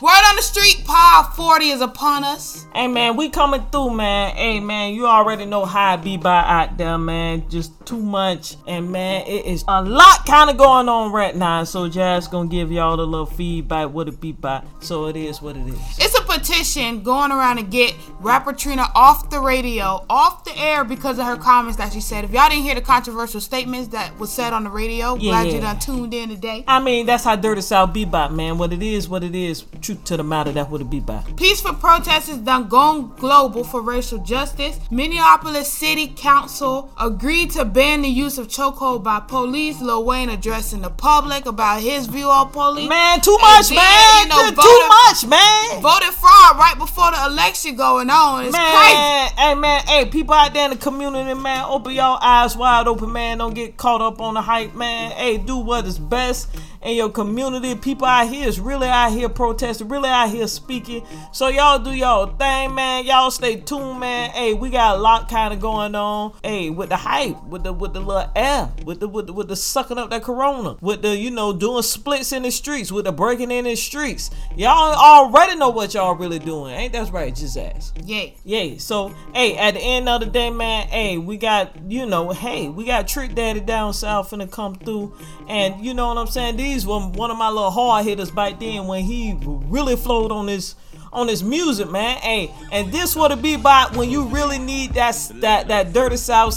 Word on the street, Pod 40 is upon us. Hey man, we coming through, man. Hey man, you already know how I be by out there, man. Just too much, and man, it is a lot kind of going on right now. So Jazz gonna give y'all a little feedback what it be by. So it is what it is. It's petition going around to get rapper Trina off the radio, off the air because of her comments that she said. If y'all didn't hear the controversial statements that was said on the radio, Yeah, glad yeah. you done tuned in today. I mean, that's how Dirty South be by, man. What it is, what it is. Truth to the matter, that's what it be by. Peaceful protests is done gone global for racial justice. Minneapolis City Council agreed to ban the use of chokehold by police. Lil Wayne addressing the public about his view on police. Man, too And much, then, man. you know, Too much, man. Voted fraud right before the election going on. It's crazy. Hey man, hey, people out there in the community, man, open your eyes wide open, man. Don't get caught up on the hype, man. Hey, do what is best in your community. People out here is really out here protesting, really out here speaking. So y'all do y'all thing, man. Y'all stay tuned, man. Hey, we got a lot kind of going on. Hey, with the hype, with the with the little air, with the with the, with the sucking up that corona, with the you know doing splits in the streets, with the breaking in the streets. Y'all already know what y'all really doing, ain't that right? Just ask. Yeah. Yeah, so hey, at the end of the day, man, hey, we got you know, hey, we got Trick Daddy down south finna come through, and you know what I'm saying. These were one of my little hard hitters back then when he really flowed on this on this music, man. Hey, and this what it be about when you really need that that that dirty south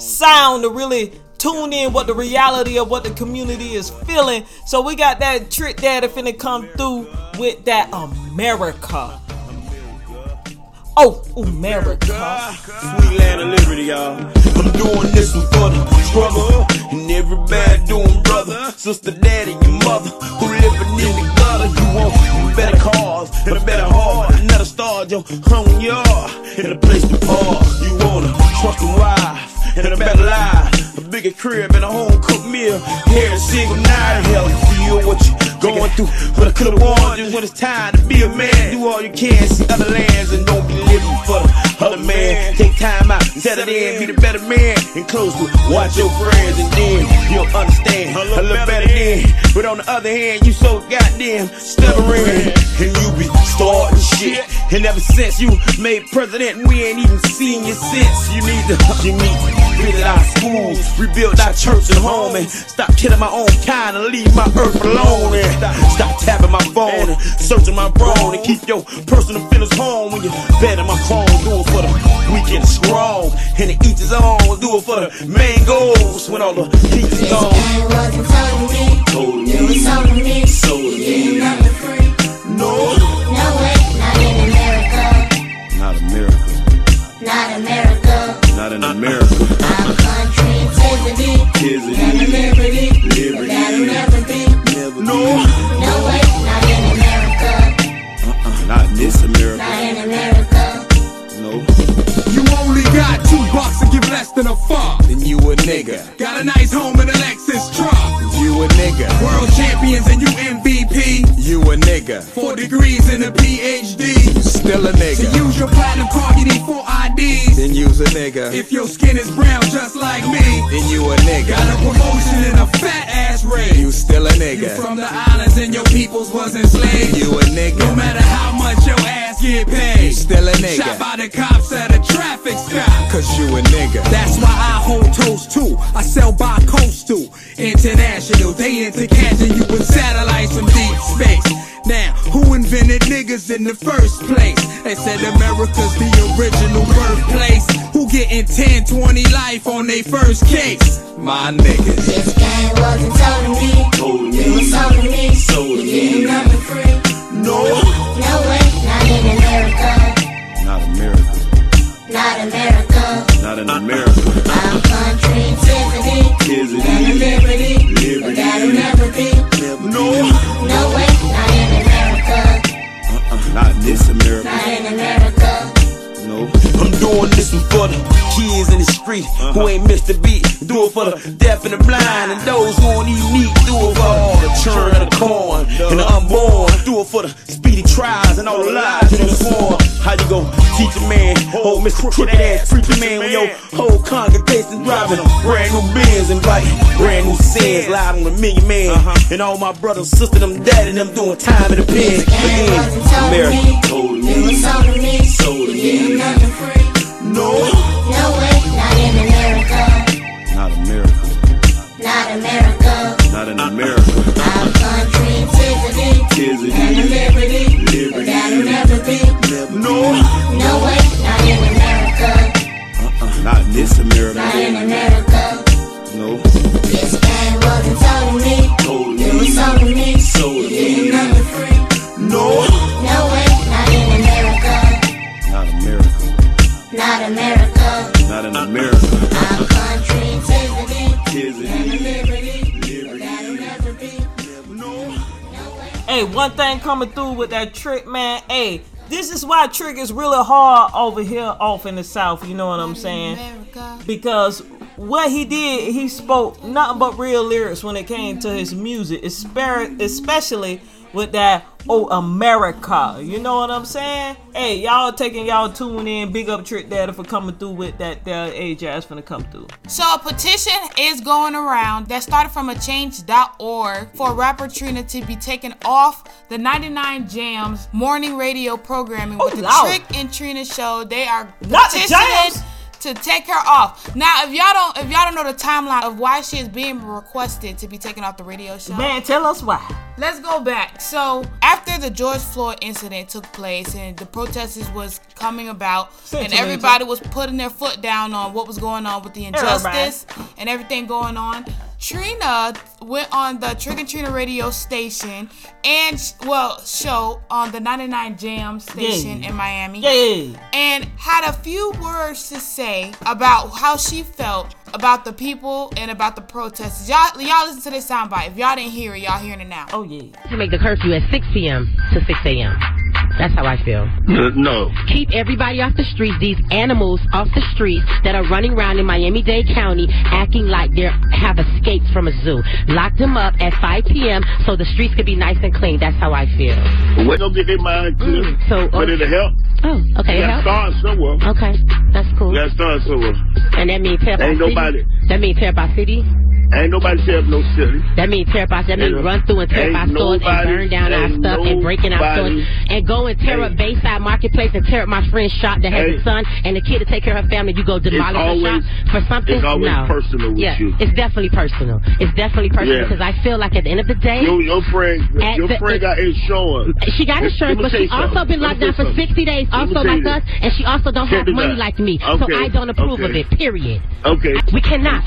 sound to really tune in what the reality of what the community is feeling. So we got that Trick Daddy finna come through with that America. Oh, America. Sweet land of liberty, y'all. I'm doing this one for the struggle. And everybody doing brother, sister, daddy, your mother, who living in the gutter. You want better cars and a better heart. Another star, your home yard. And a place to park. You want a trusted wife and a better life. A bigger crib and a home cooked meal. Every single night, hell, feel what you going through. But I could've warned you when it's time to be a man. Do all you can, see other lands, and don't be living for the other man. Take time out, settle in, be the better man, and close to watch your friends, and then you'll understand a little better then. But on the other hand, you so goddamn stubborn, and you be starting shit. And ever since you made president, we ain't even seen you since. You need to, you need to visit our schools, rebuild our church and home, and stop killing my own kind and leave my earth alone. And stop, tapping my phone and searching my brain and keep your personal feelings home when you're betting my chrome. Do it for the weak and strong, and the each his own. Do it for the mangoes when all the heat is gone. Skin is brown first case? My niggas. And all my brothers, sisters, them daddy, them doing time in the pen. Game wasn't told to me. America told me. sold me. Sold to me. Getting nothing free. No, coming through with that trick, man. Hey, this is why trick is really hard over here off in the south. You know what I'm saying? Because what he did, he spoke nothing but real lyrics when it came to his music, espe- especially with that "Oh America." You know what I'm saying? Hey, y'all taking y'all tune in. Big up Trick Daddy for coming through with that. That age ass finna come through. So a petition is going around that started from a change.org for rapper Trina to be taken off the 99 Jamz morning radio programming with Oh, the Lord. Trick and Trina show. They are Not the petitioning Jams. To take her off. Now, if y'all don't, if y'all don't know the timeline of why she is being requested to be taken off the radio show, Man, tell us why. Let's go back. So after the George Floyd incident took place and the protesters was coming about and everybody was putting their foot down on what was going on with the injustice and everything going on, Trina went on the Trick and Trina radio station and well show on the 99 Jam station Yeah. in Miami Yeah. and had a few words to say about how she felt about the people and about the protests. Y'all, y'all listen to this soundbite. If y'all didn't hear it, y'all hearing it now. Oh yeah. to make the curfew at 6 p.m. to 6 a.m. That's how I feel. No. Keep everybody off the streets, these animals off the streets that are running around in Miami-Dade County acting like they have escaped from a zoo. Lock them up at 5 p.m. so the streets could be nice and clean. That's how I feel. We're gonna get their mind clear. Mm, so, but uh, it'll help. Oh, okay, gotta helps. start somewhere. Okay, that's cool. We gotta start somewhere. And that means Tampa Ain't nobody- That means Tampa city. Ain't nobody tear up no city. That means tear up our, that means run through and tear up our stores and burn down our stuff and break in our stores and go and tear up Bayside Marketplace and tear up my friend's shop that has a son and the kid to take care of her family. You go demolish her always- shop for something? it's always no. personal with yeah, you. it's definitely personal. It's definitely personal Yeah. because I feel like at the end of the day, Your, your friend, your the- friend got insurance. she got insurance, but she also something. been locked down for 60 days, also like us, and she also don't have money like me. So I don't approve of it, period. Okay. We cannot.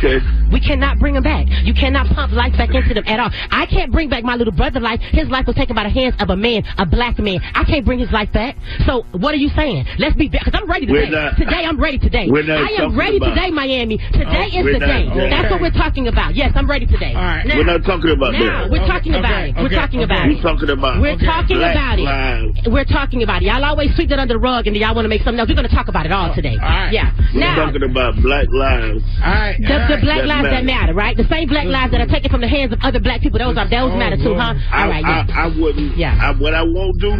We cannot bring him back. You cannot pump life back into them at all. I can't bring back my little brother life. His life was taken by the hands of a man, a black man. I can't bring his life back. So what are you saying? Let's be back. Because I'm ready We're today. not- today I'm ready today. I am ready about- today, Miami. Today oh, is the not- day. okay. That's what we're talking about. Yes, I'm ready today. All right. Now, We're not talking about now that. we're talking Okay, about it. We're okay, talking okay. about We're talking about We're talking black about it. We're talking about it. Y'all always sweep that under the rug and y'all want to make something else. We're going to talk about it all oh, today. all right. Yeah. We're Now, talking about black lives. All right. the, all the black That lives that matter. matter, right? The same black lives that are taken from the hands of other black people. Those are those Oh, matter too, huh? I, All right. I, Yeah. I wouldn't. Yeah. I, what I won't do,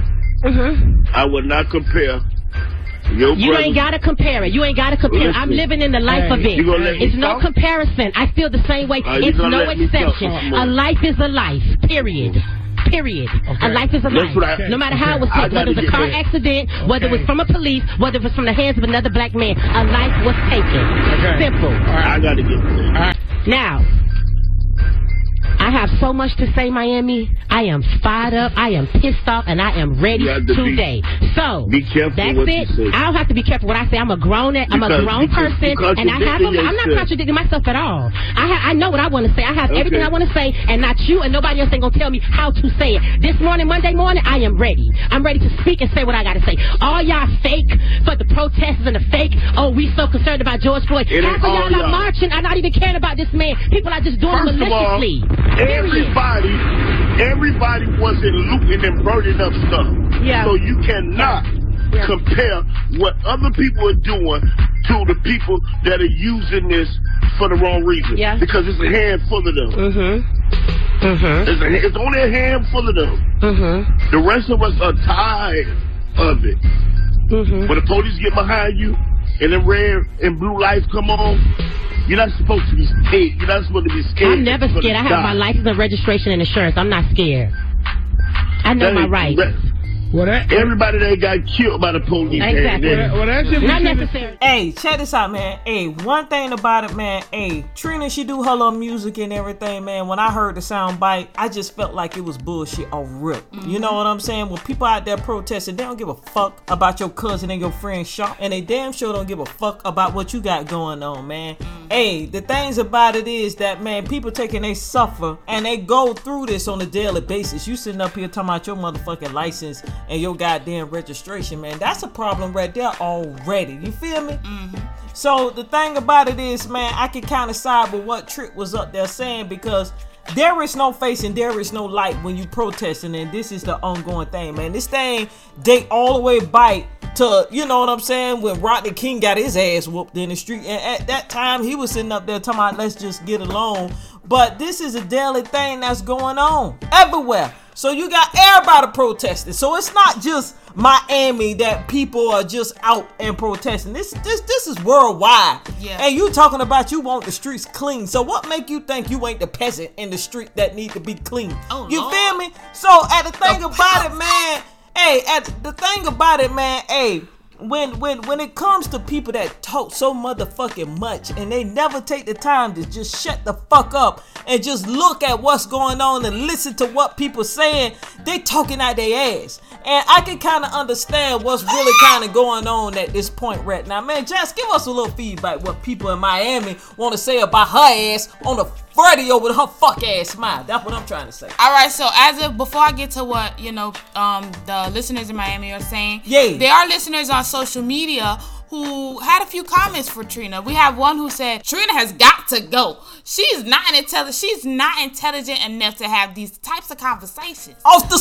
Mhm. I would not compare your You brother. ain't gotta compare it. You ain't gotta compare. it. I'm living in the life Hey, of it. you gonna let me It's no talk? comparison. I feel the same way. Uh, it's no let me talk? exception. A life is a life. Period. Period. Okay. A life is a life. I- no matter how it was taken, whether it was a car that. accident, whether it was from a police, whether it was from the hands of another black man, a life was taken. Okay. Simple. All right. I gotta get. Now, I have so much to say, Miami. I am fired up. I am pissed off, and I am ready to be- today. so be careful That's it. you say. I don't have to be careful what I say. I'm a grown. I'm a grown person, and I have. A, I'm not contradicting myself at all. I ha- I know what I want to say. I have Okay. everything I want to say, and not you and nobody else ain't gonna tell me how to say it. This morning, Monday morning, I am ready. I'm ready to speak and say what I gotta say. All y'all fake for the protesters and the fake. Oh, we so concerned about George Floyd. It Half of all y'all are y'all. marching. I'm not even caring about this man. People are just doing it First all, maliciously. Period. everybody, everybody wasn't looting and burning up stuff. Yeah. So you cannot Yeah. compare what other people are doing to the people that are using this for the wrong reason. Yeah. Because it's a handful of them. Mm-hmm. Mm-hmm. It's, a, it's only a handful of them. Mm-hmm. The rest of us are tired of it. Mm-hmm. When the police get behind you and the red and blue lights come on, you're not supposed to be scared. You're not supposed to be scared. I'm never scared. I have my license and registration and insurance. I'm not scared. I know That my rights. That- Well, that, Everybody that got killed by the police. Exactly. and- and- well, that shit Not necessary. Hey, check this out, man. Hey, one thing about it, man. Hey, Trina, she do her little music and everything, man. When I heard the sound bite, I just felt like it was bullshit off rip. You know what I'm saying? When people out there protesting, they don't give a fuck about your cousin and your friend shot, and they damn sure don't give a fuck about what you got going on, man. Hey, the things about it is that man, people taking they suffer and they go through this on a daily basis. You sitting up here talking about your motherfucking license and your goddamn registration, man. That's a problem right there already. You feel me? Mm-hmm. So the thing about it is, man, I can kind of side with what Trick was up there saying because there is no face and there is no light when you protesting, and this is the ongoing thing, man. This thing date all the way bite to you know what I'm saying when Rodney King got his ass whooped in the street, and at that time he was sitting up there talking about let's just get along. But this is a daily thing that's going on everywhere. So you got everybody protesting. So it's not just Miami that people are just out and protesting. This this this is worldwide. Yeah. And you talking about you want the streets clean. So what make you think you ain't the peasant in the street that need to be clean? Oh, you Lord. feel me? So at the thing The about it, man. Hey, at the thing about it, man. Hey. When when when it comes to people that talk so motherfucking much and they never take the time to just shut the fuck up and just look at what's going on and listen to what people saying, they talking out their ass. And I can kind of understand what's really kind of going on at this point right now. Man, Jess, give us a little feedback what people in Miami want to say about her ass on the radio with her fuck ass smile. That's what I'm trying to say. All right, so as of before I get to what you know, um, the listeners in Miami are saying, Yeah. there are listeners on social media who had a few comments for Trina. We have one who said Trina has got to go. She's not intelligent. She's not intelligent enough to have these types of conversations. Off the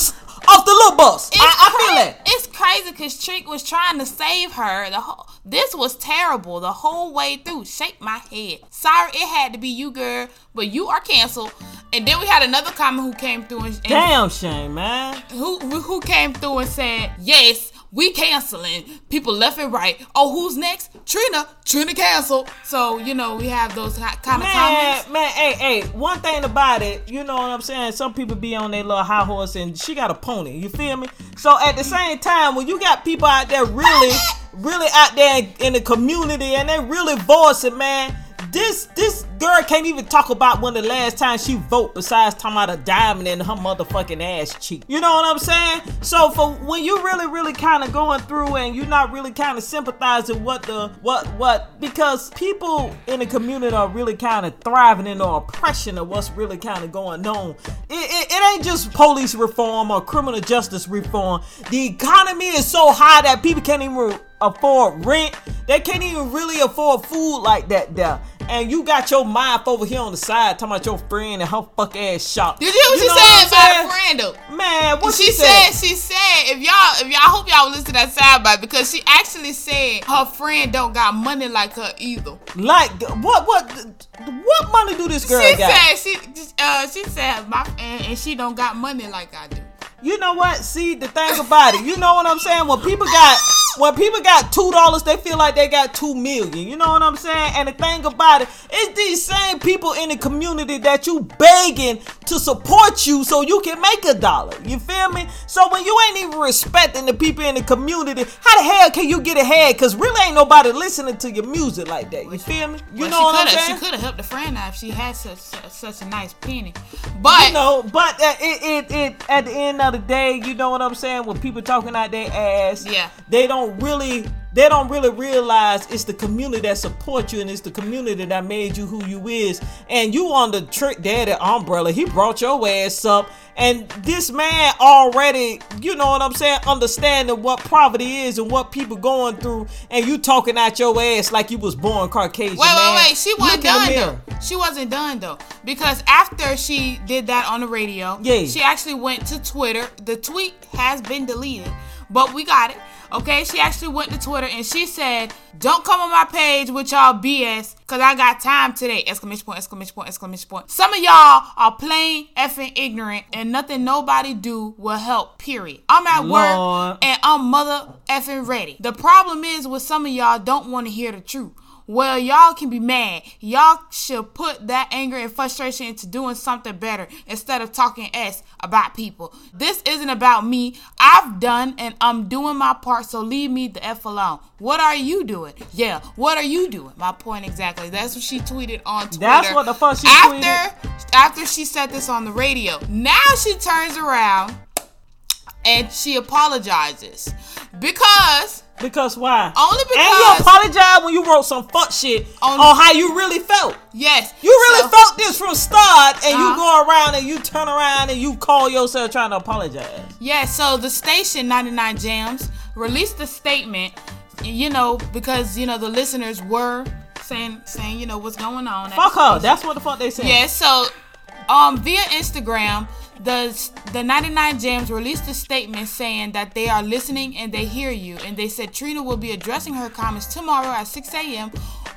off the little bus. I, I feel cra- that. It's crazy because Trick was trying to save her. The whole this was terrible the whole way through. Shake my head. Sorry, it had to be you, girl, but you are canceled. And then we had another comment who came through and, and Damn shame, man. who who came through and said, "Yes, we canceling people left and right." Oh, who's next? Trina. Trina canceled. So you know we have those kind of comments. Man, man, hey, hey, one thing about it, you know what I'm saying? Some people be on their little high horse and she got a pony, you feel me? So at the same time, when you got people out there really, really out there in, in the community and they really voicing, man, this this girl can't even talk about when the last time she vote besides talking about a diamond in her motherfucking ass cheek. You know what I'm saying? So for when you really, really kind of going through and you're not really kind of sympathizing what the what what because people in the community are really kind of thriving in the oppression of what's really kind of going on. It, it, it ain't just police reform or criminal justice reform. The economy is so high that people can't even afford rent. They can't even really afford food like that there. And you got your mouth over here on the side talking about your friend and her fuck ass shop. Did you hear what know she said I'm about saying? a friend though? Man, what she, she, said, she said if y'all if y'all I hope y'all listen to that soundbite because she actually said her friend don't got money like her either. Like what? What? What money do this girl she got? said she uh she said my and, and she don't got money like I do. You know what? See the thing about it. You know what I'm saying? When people got when people got two dollars, they feel like they got two million. You know what I'm saying? And the thing about it, it's these same people in the community that you begging to support you so you can make a dollar. You feel me? So when you ain't even respecting the people in the community, how the hell can you get ahead? Cause really ain't nobody listening to your music like that. You feel me? You Well, know what I'm saying? She could have helped a friend out if she had such such, such a nice penny. But you know, but uh, it, it, it, at the end of the day, you know what I'm saying? When people talking out their ass, Yeah. they don't really, they don't really realize it's the community that support you and it's the community that made you who you is. And you on the trick daddy umbrella, he brought your ass up. And this man already, you know what I'm saying, understanding what poverty is and what people going through, and you talking out your ass like you was born Caucasian. Wait, man. wait, wait. She wasn't done though. She wasn't done though. Because after she did that on the radio, Yeah. she actually went to Twitter. The tweet has been deleted. But we got it. Okay, she actually went to Twitter and she said, "Don't come on my page with y'all BS, cause I got time today!" Exclamation point! Exclamation point! Exclamation point! Some of y'all are plain effing ignorant, and nothing nobody do will help. Period. I'm at Lord. work and I'm mother effing ready. The problem is with some of y'all don't want to hear the truth. Well, y'all can be mad. Y'all should put that anger and frustration into doing something better instead of talking S about people. This isn't about me. I've done and I'm doing my part, so leave me the F alone. What are you doing? Yeah, what are you doing? My point exactly. That's what she tweeted on Twitter. That's what the fuck she after, After she said this on the radio. Now she turns around and she apologizes because Because why? Only because And you apologize when you wrote some fuck shit On- on, how you really felt. yes, You really so- felt this from start, and Uh-huh. you go around and you turn around and you call yourself trying to apologize. Yeah, so the station 99 Jamz released a statement, you know, because you know the listeners were saying saying, you know, what's going on. Fuck her. That's what the fuck they said. Yeah, so um via Instagram, the the 99 Jamz released a statement saying that they are listening and they hear you, and they said Trina will be addressing her comments tomorrow at 6 a.m.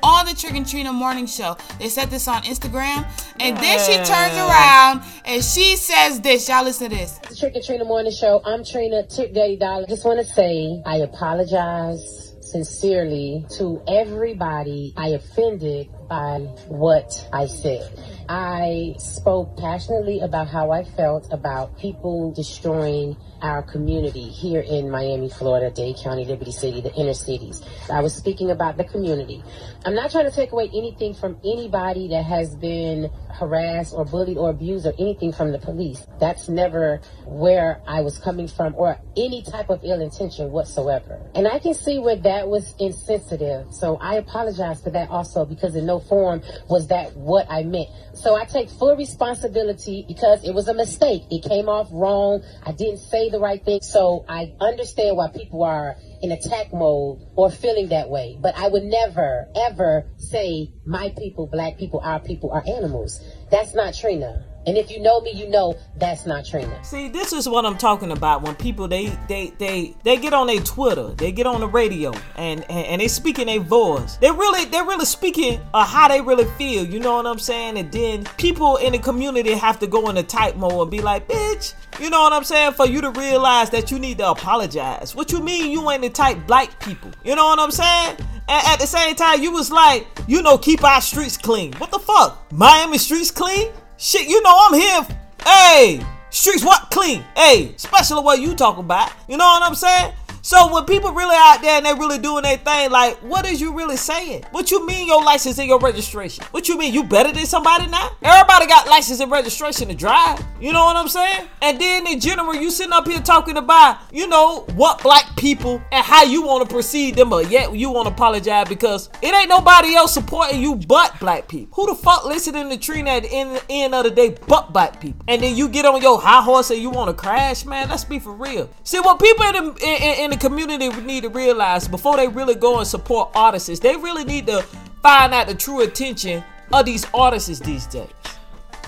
on the Trick and Trina Morning Show. They said this on Instagram, and then she turns around and she says this. Y'all listen to this. The Trick and Trina Morning Show. I'm Trina Trick Daddy Dollar. Just want to say I apologize sincerely to everybody I offended by what I said. I spoke passionately about how I felt about people destroying our community here in Miami, Florida, Dade County, Liberty City, the inner cities. I was speaking about the community. I'm not trying to take away anything from anybody that has been harassed or bullied or abused or anything from the police. That's never where I was coming from or any type of ill intention whatsoever. And I can see where that was insensitive. So I apologize for that also because in no form was that what I meant. So I take full responsibility because it was a mistake. It came off wrong. I didn't say the right thing. So I understand why people are in attack mode or feeling that way. But I would never, ever say my people, black people, our people are animals. That's not Trina. And if you know me, you know that's not Trina. See, this is what I'm talking about. When people they they they they get on their Twitter, they get on the radio, and and, and they speak in their voice. They really they're really speaking of how they really feel. You know what I'm saying? And then people in the community have to go into type mode and be like, bitch. You know what I'm saying? For you to realize that you need to apologize. What you mean you ain't the type black people? You know what I'm saying? And at the same time, you was like, you know, keep our streets clean. What the fuck? Miami streets clean? Shit, you know I'm here. Hey, streets what clean? Hey, especially what you talking about. You know what I'm saying? So when people really out there and they really doing their thing, like, what is you really saying? What you mean your license and your registration? What you mean you better than somebody now? Everybody got license and registration to drive. You know what I'm saying? And then in general, you sitting up here talking about, you know, what black people and how you want to proceed them, but yet you want to apologize because it ain't nobody else supporting you but black people. Who the fuck listening to Trina at the end, end of the day but black people? And then you get on your high horse and you want to crash, man. Let's be for real. See what people in in, in the community would need to realize before they really go and support artists, is they really need to find out the true intention of these artists these days.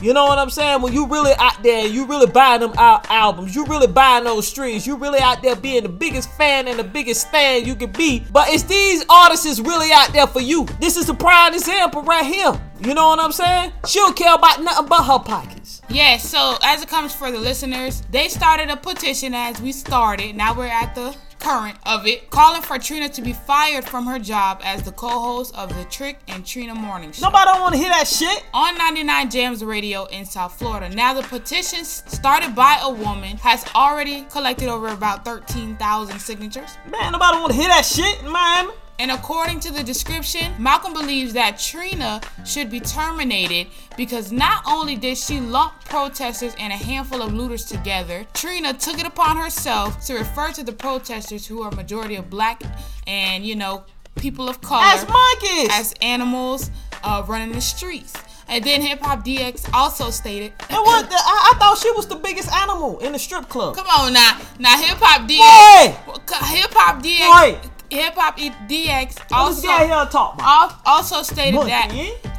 You know what I'm saying? When you really out there, you really buying them out albums, you really buying those streams, you really out there being the biggest fan and the biggest fan you can be. But it's these artists really out there for you. This is a prime example right here. You know what I'm saying? She don't care about nothing but her pockets. Yeah, so as it comes for the listeners, they started a petition as we started. Now we're at the current of it, calling for Trina to be fired from her job as the co-host of the Trick and Trina Morning Show. Nobody don't want to hear that shit. on 99 Jamz Radio in South Florida. Now, the petition started by a woman has already collected over about 13,000 signatures. Man, nobody want to hear that shit in Miami. And according to the description, Malcolm believes that Trina should be terminated because not only did she lump protesters and a handful of looters together, Trina took it upon herself to refer to the protesters who are majority of black and, you know, people of color As monkeys. as animals uh, running the streets. And then Hip Hop DX also stated, and what? The, I, I thought she was the biggest animal in the strip club. Come on now, now Hip Hop DX! Hip Hop DX, Hey! Hip Hop E- DX also get here and talk about. also stated that.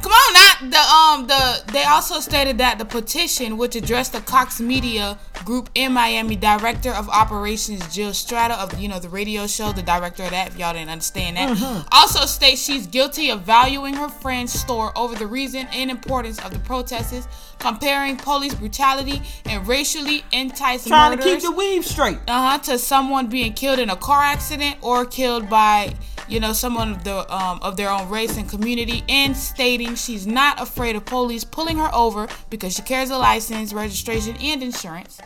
Come on now, the um the they also stated that the petition, which addressed the Cox Media group in Miami, director of operations Jill Strata of you know the radio show, the director of that. If y'all didn't understand that, Mhm. also states she's guilty of valuing her friend's store over the reason and importance of the protests, comparing police brutality and racially enticed Trying to keep the weave straight. uh-huh, to someone being killed in a car accident or killed by you know someone of the um, of their own race and community and stating she's not afraid of police pulling her over because she carries a license registration and insurance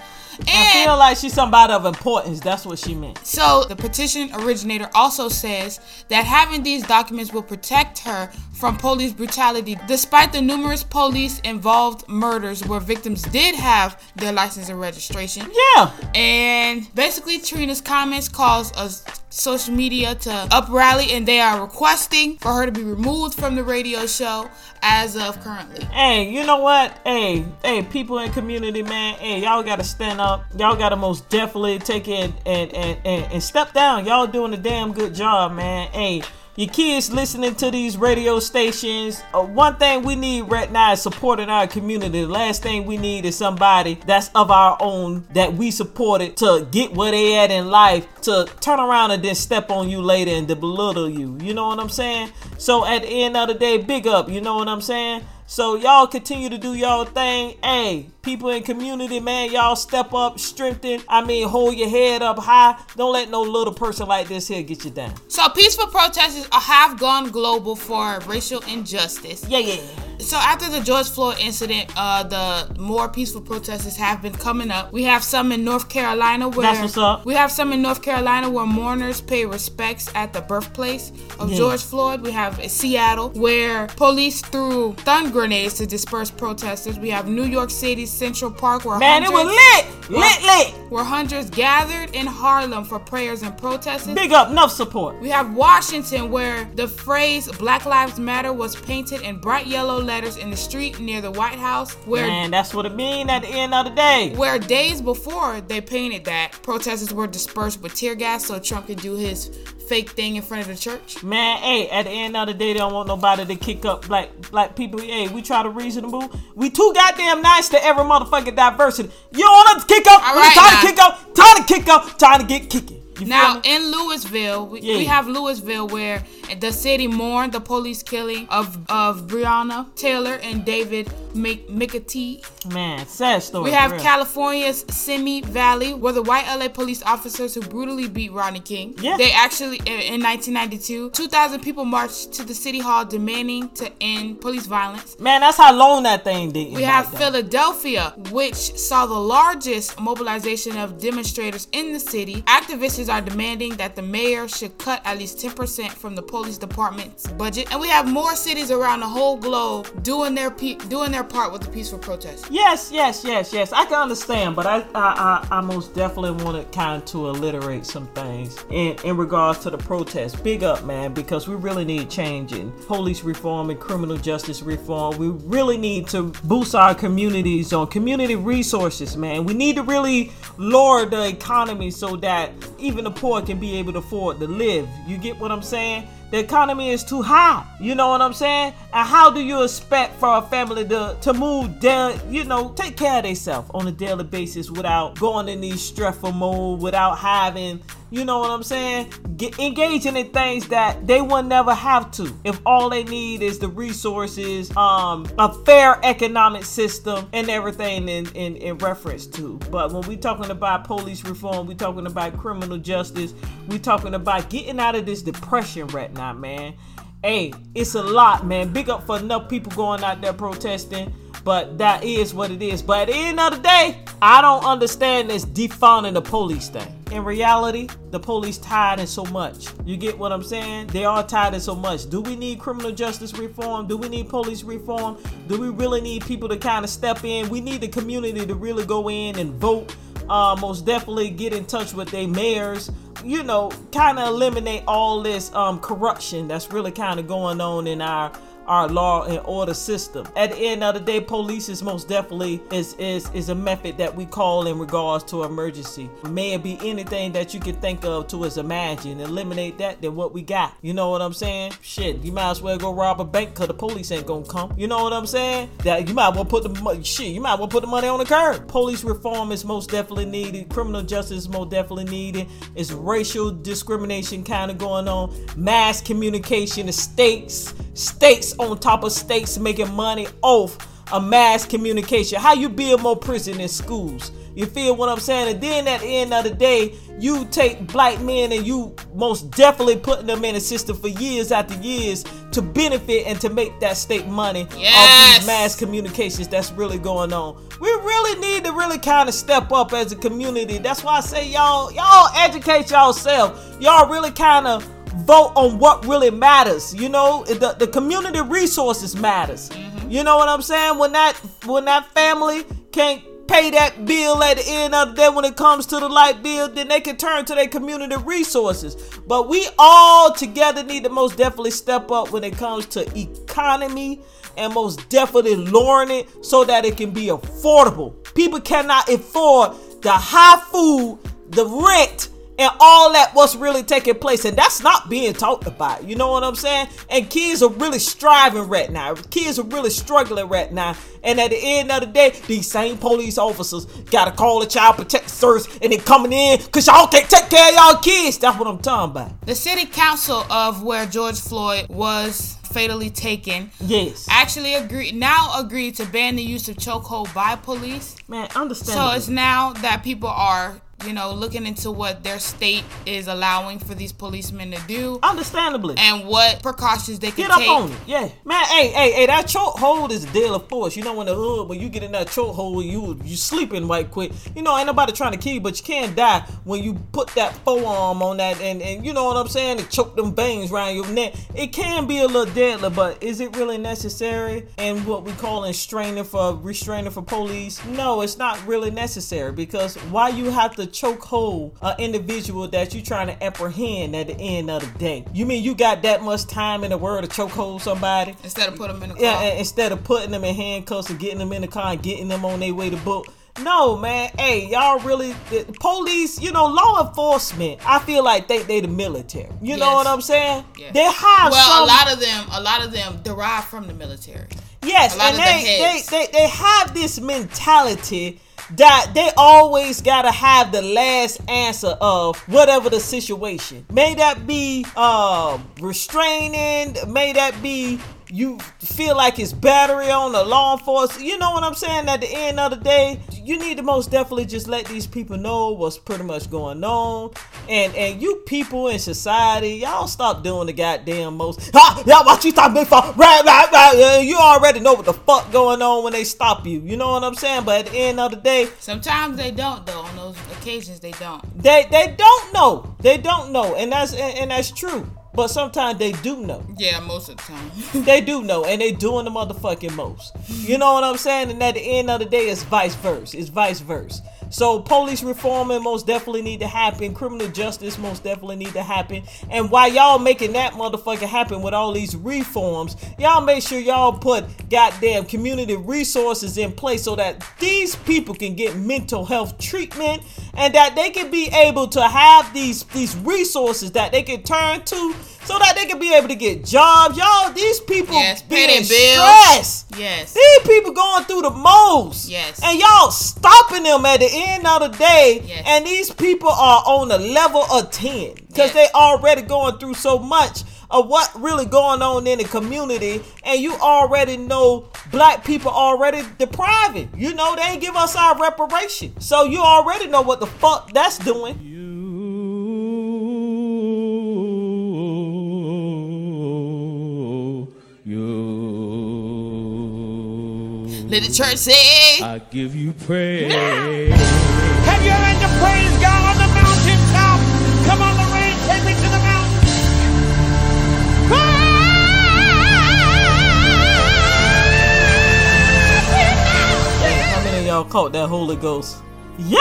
I feel like she's somebody of importance. That's what she meant. so the petition originator also says that having these documents will protect her from police brutality despite the numerous police involved murders where victims did have their license and registration Yeah. and basically trina's comments caused us social media to up rally and they are requesting for her to be removed from the radio show as of currently Hey, you know what? Hey, hey, people in community, man. Hey, y'all gotta stand up. Y'all gotta most definitely take it and and, and, and step down. Y'all doing a damn good job, man. Hey, your kids listening to these radio stations. Uh, one thing we need right now is supporting our community. The last thing we need is somebody that's of our own that we supported to get where they at in life to turn around and then step on you later and to belittle you. You know what I'm saying? So at the end of the day, big up. You know what I'm saying? So y'all continue to do y'all thing. Hey, people in community, man, y'all step up, strengthen. I mean, hold your head up high. Don't let no little person like this here get you down. so peaceful protesters have gone global for racial injustice Yeah, yeah. So after the George Floyd incident, uh, the more peaceful protesters have been coming up. We have some in North Carolina where That's what's up. we have some in North Carolina where mourners pay respects at the birthplace of Yeah. George Floyd. We have Seattle where police threw stun grenades to disperse protesters. We have New York City's Central Park where Man, it was hundreds- lit, lit, lit. where hundreds gathered in Harlem for prayers and protests. Big up, enough support. We have Washington, where the phrase Black Lives Matter was painted in bright yellow letters in the street near the White House, where Man, that's what it mean at the end of the day. where days before they painted that, protesters were dispersed with tear gas so Trump could do his fake thing in front of the church. Man, hey, at the end of the day, they don't want nobody to kick up black black people. Hey, we try to reasonable. We too goddamn nice to every motherfucking diversity. You don't want to kick up. All we right, trying now. to kick up. Trying to kick up. Trying to get kicking. You Now in Louisville, we, Yeah. we have Louisville where the city mourned the police killing of of Breonna Taylor and David Mc- McAtee. Man, sad story. We have real. California's Simi Valley, where the white LA police officers who brutally beat Rodney King. Yeah. They actually, in in 1992, 2,000 people marched to the city hall demanding to end police violence. Man, that's how long that thing did. We have Philadelphia, which saw the largest mobilization of demonstrators in the city. Activists are demanding that the mayor should cut at least 10% from the police department's budget. And we have more cities around the whole globe doing their pe- doing their part with the peaceful protest. Yes, yes, yes, yes. I can understand, but I, I, I, I most definitely want wanted kind to alliterate some things in in regards to the protest. Big up, man, because we really need change in police reform and criminal justice reform. We really need to boost our communities on community resources, man. We need to really lower the economy so that even the poor can be able to afford to live. You get what I'm saying? The economy is too high. You know what I'm saying? And how do you expect for a family to, to move down, you know, take care of themselves on a daily basis without going in these stressful mode, without having, you know what I'm saying? Get, engaging in things that they will never have to if all they need is the resources, um, a fair economic system, and everything in, in, in reference to. But when we talking about police reform, we talking about criminal justice, we talking about getting out of this depression right now, man. Hey, it's a lot, man. Big up for enough people going out there protesting. But that is what it is. But at the end of the day, I don't understand this defunding the police thing. In reality, the police tired in so much. You get what I'm saying? They are tired in so much. Do we need criminal justice reform? Do we need police reform? Do we really need people to kind of step in? We need the community to really go in and vote. Uh, most definitely get in touch with their mayors you know, kind of eliminate all this um, corruption that's really kind of going on in our our law and order system. At the end of the day, police is most definitely is is is a method that we call in regards to emergency. May it be anything that you can think of to us imagine. Eliminate that, then what we got. You know what I'm saying? Shit, you might as well go rob a bank cause the police ain't gonna come. You know what I'm saying? That you might well put the shit, you might well put the money on the curb. Police reform is most definitely needed. Criminal justice is most definitely needed. It's racial discrimination kind of going on. Mass communication, the states, states on top of states making money off a mass communication. How you build more prison in schools? You feel what I'm saying? And then at the end of the day, you take black men and you most definitely putting them in a system for years after years to benefit and to make that state money off these mass communications that's really going on. We really need to really kind of step up as a community. That's why I say y'all, y'all educate yourself. Y'all really kind of vote on what really matters. You know, the, the community resources matters. Mm-hmm. You know what I'm saying? When that when that family can't pay that bill at the end of the day when it comes to the light bill, then they can turn to their community resources. But we all together need to most definitely step up when it comes to economy and most definitely lowering it so that it can be affordable. People cannot afford the high food, the rent, and all that what's really taking place and that's not being talked about you know what i'm saying? And kids are really striving right now. Kids are really struggling right now. And at the end of the day these same police officers gotta call the child protective service and they coming in because y'all can't take care of y'all kids. That's what i'm talking about. The city council of where George Floyd was fatally taken yes. actually agreed now agreed to ban the use of chokehold by police. man understand So it's now that people are, you know, looking into what their state is allowing for these policemen to do understandably and what precautions they can Get up take. on it, yeah, man. Hey, hey, hey! That chokehold is a deal of force. You know when the hood, when you get in that chokehold, you you sleeping right quick. You know, ain't nobody trying to kill you, but you can't die when you put that forearm on that, and and you know what I'm saying, to choke them veins around your neck. It can be a little deadly, but is it really necessary? And what we call restraining for restraining for police? No, it's not really necessary because why you have to choke hold an individual that you're trying to apprehend at the end of the day? You mean you got that much time in the world to choke hold somebody? Instead of put them in the car. Yeah, instead of putting them in handcuffs and getting them in the car and getting them on their way to book. No, man. Hey, y'all really the police, you know, law enforcement. I feel like they they the military. You know what I'm saying? Yes. They have well, some a lot of them, a lot of them derive from the military. Yes, and of the they, they, they they have this mentality that they always gotta have the last answer of whatever the situation. May that be um restraining, may that be you feel like it's battery on the law enforcement. You know what I'm saying? At the end of the day, you need to most definitely just let these people know what's pretty much going on. And and you people in society, y'all stop doing the goddamn most. Ha! Y'all what you talking for? Right, right, right. You already know what the fuck going on when they stop you. You know what I'm saying? But at the end of the day, Sometimes they don't, though. On those occasions, they don't. they they don't know. They don't know, and that's and, and that's true. But sometimes they do know. Yeah, most of the time. They do know, and they doing the motherfucking most. You know what I'm saying? And at the end of the day, it's vice versa. It's vice versa. So police reforming most definitely need to happen. Criminal justice most definitely need to happen. And while y'all making that motherfucker happen with all these reforms, y'all make sure y'all put goddamn community resources in place so that these people can get mental health treatment and that they can be able to have these these resources that they can turn to so that they can be able to get jobs. Y'all, these people Yes, being stressed. Yes. These people going through the most. Yes. And y'all stopping them at the end of the day. Yes. And these people are on a level of 10 because Yes. they already going through so much of what really going on in the community. And you already know black people already depriving. You know, they ain't give us our reparation. So you already know what the fuck that's doing. Let the church say, I give you praise. Have you ever to praise God on the mountaintop? Come on, the Lorraine, take me to the mountain. How many of y'all caught that Holy Ghost? Yeah!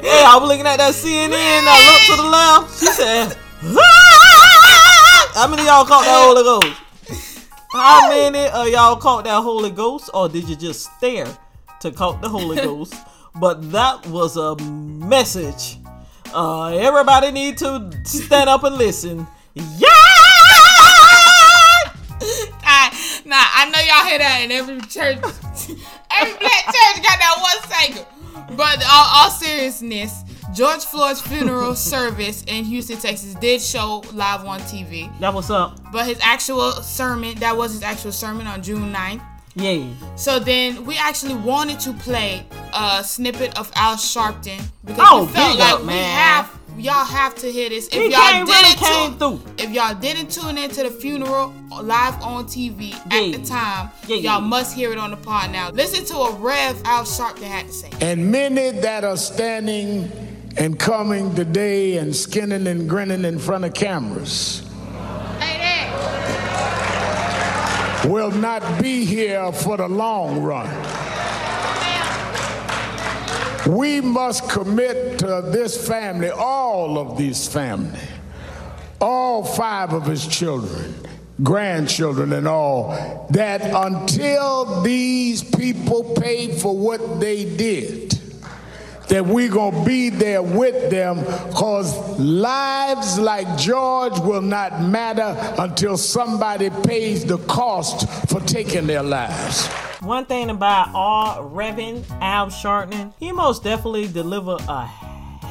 Hey, I was looking at that CNN. I looked to the left. She said, "Ah!" How many of y'all caught that Holy Ghost? How many of y'all caught that Holy Ghost, or did you just stare to caught the Holy Ghost? But that was a message. Uh, everybody need to stand up and listen. Yeah! I, nah, I know y'all hear that in every church. every black church got that one singer. But all, all seriousness, George Floyd's funeral service in Houston, Texas did show live on TV. That was up. But his actual sermon, that was his actual sermon on June 9th. Yeah. So then we actually wanted to play a snippet of Al Sharpton because Oh, we felt like up, we have y'all have to hear this. If He y'all came- didn't came tune, through. if y'all didn't tune into the funeral live on TV Yeah. at the time, Yeah, y'all yeah. must hear it on the pod now. Listen to what Rev Al Sharpton had to say. And many that are standing and coming today and skinning and grinning in front of cameras will not be here for the long run. We must commit to this family, all of this family, all five of his children, grandchildren, and all, that until these people pay for what they did, that we're gonna be there with them because lives like George will not matter until somebody pays the cost for taking their lives. One thing about our Reverend Al Sharpton, he most definitely delivered a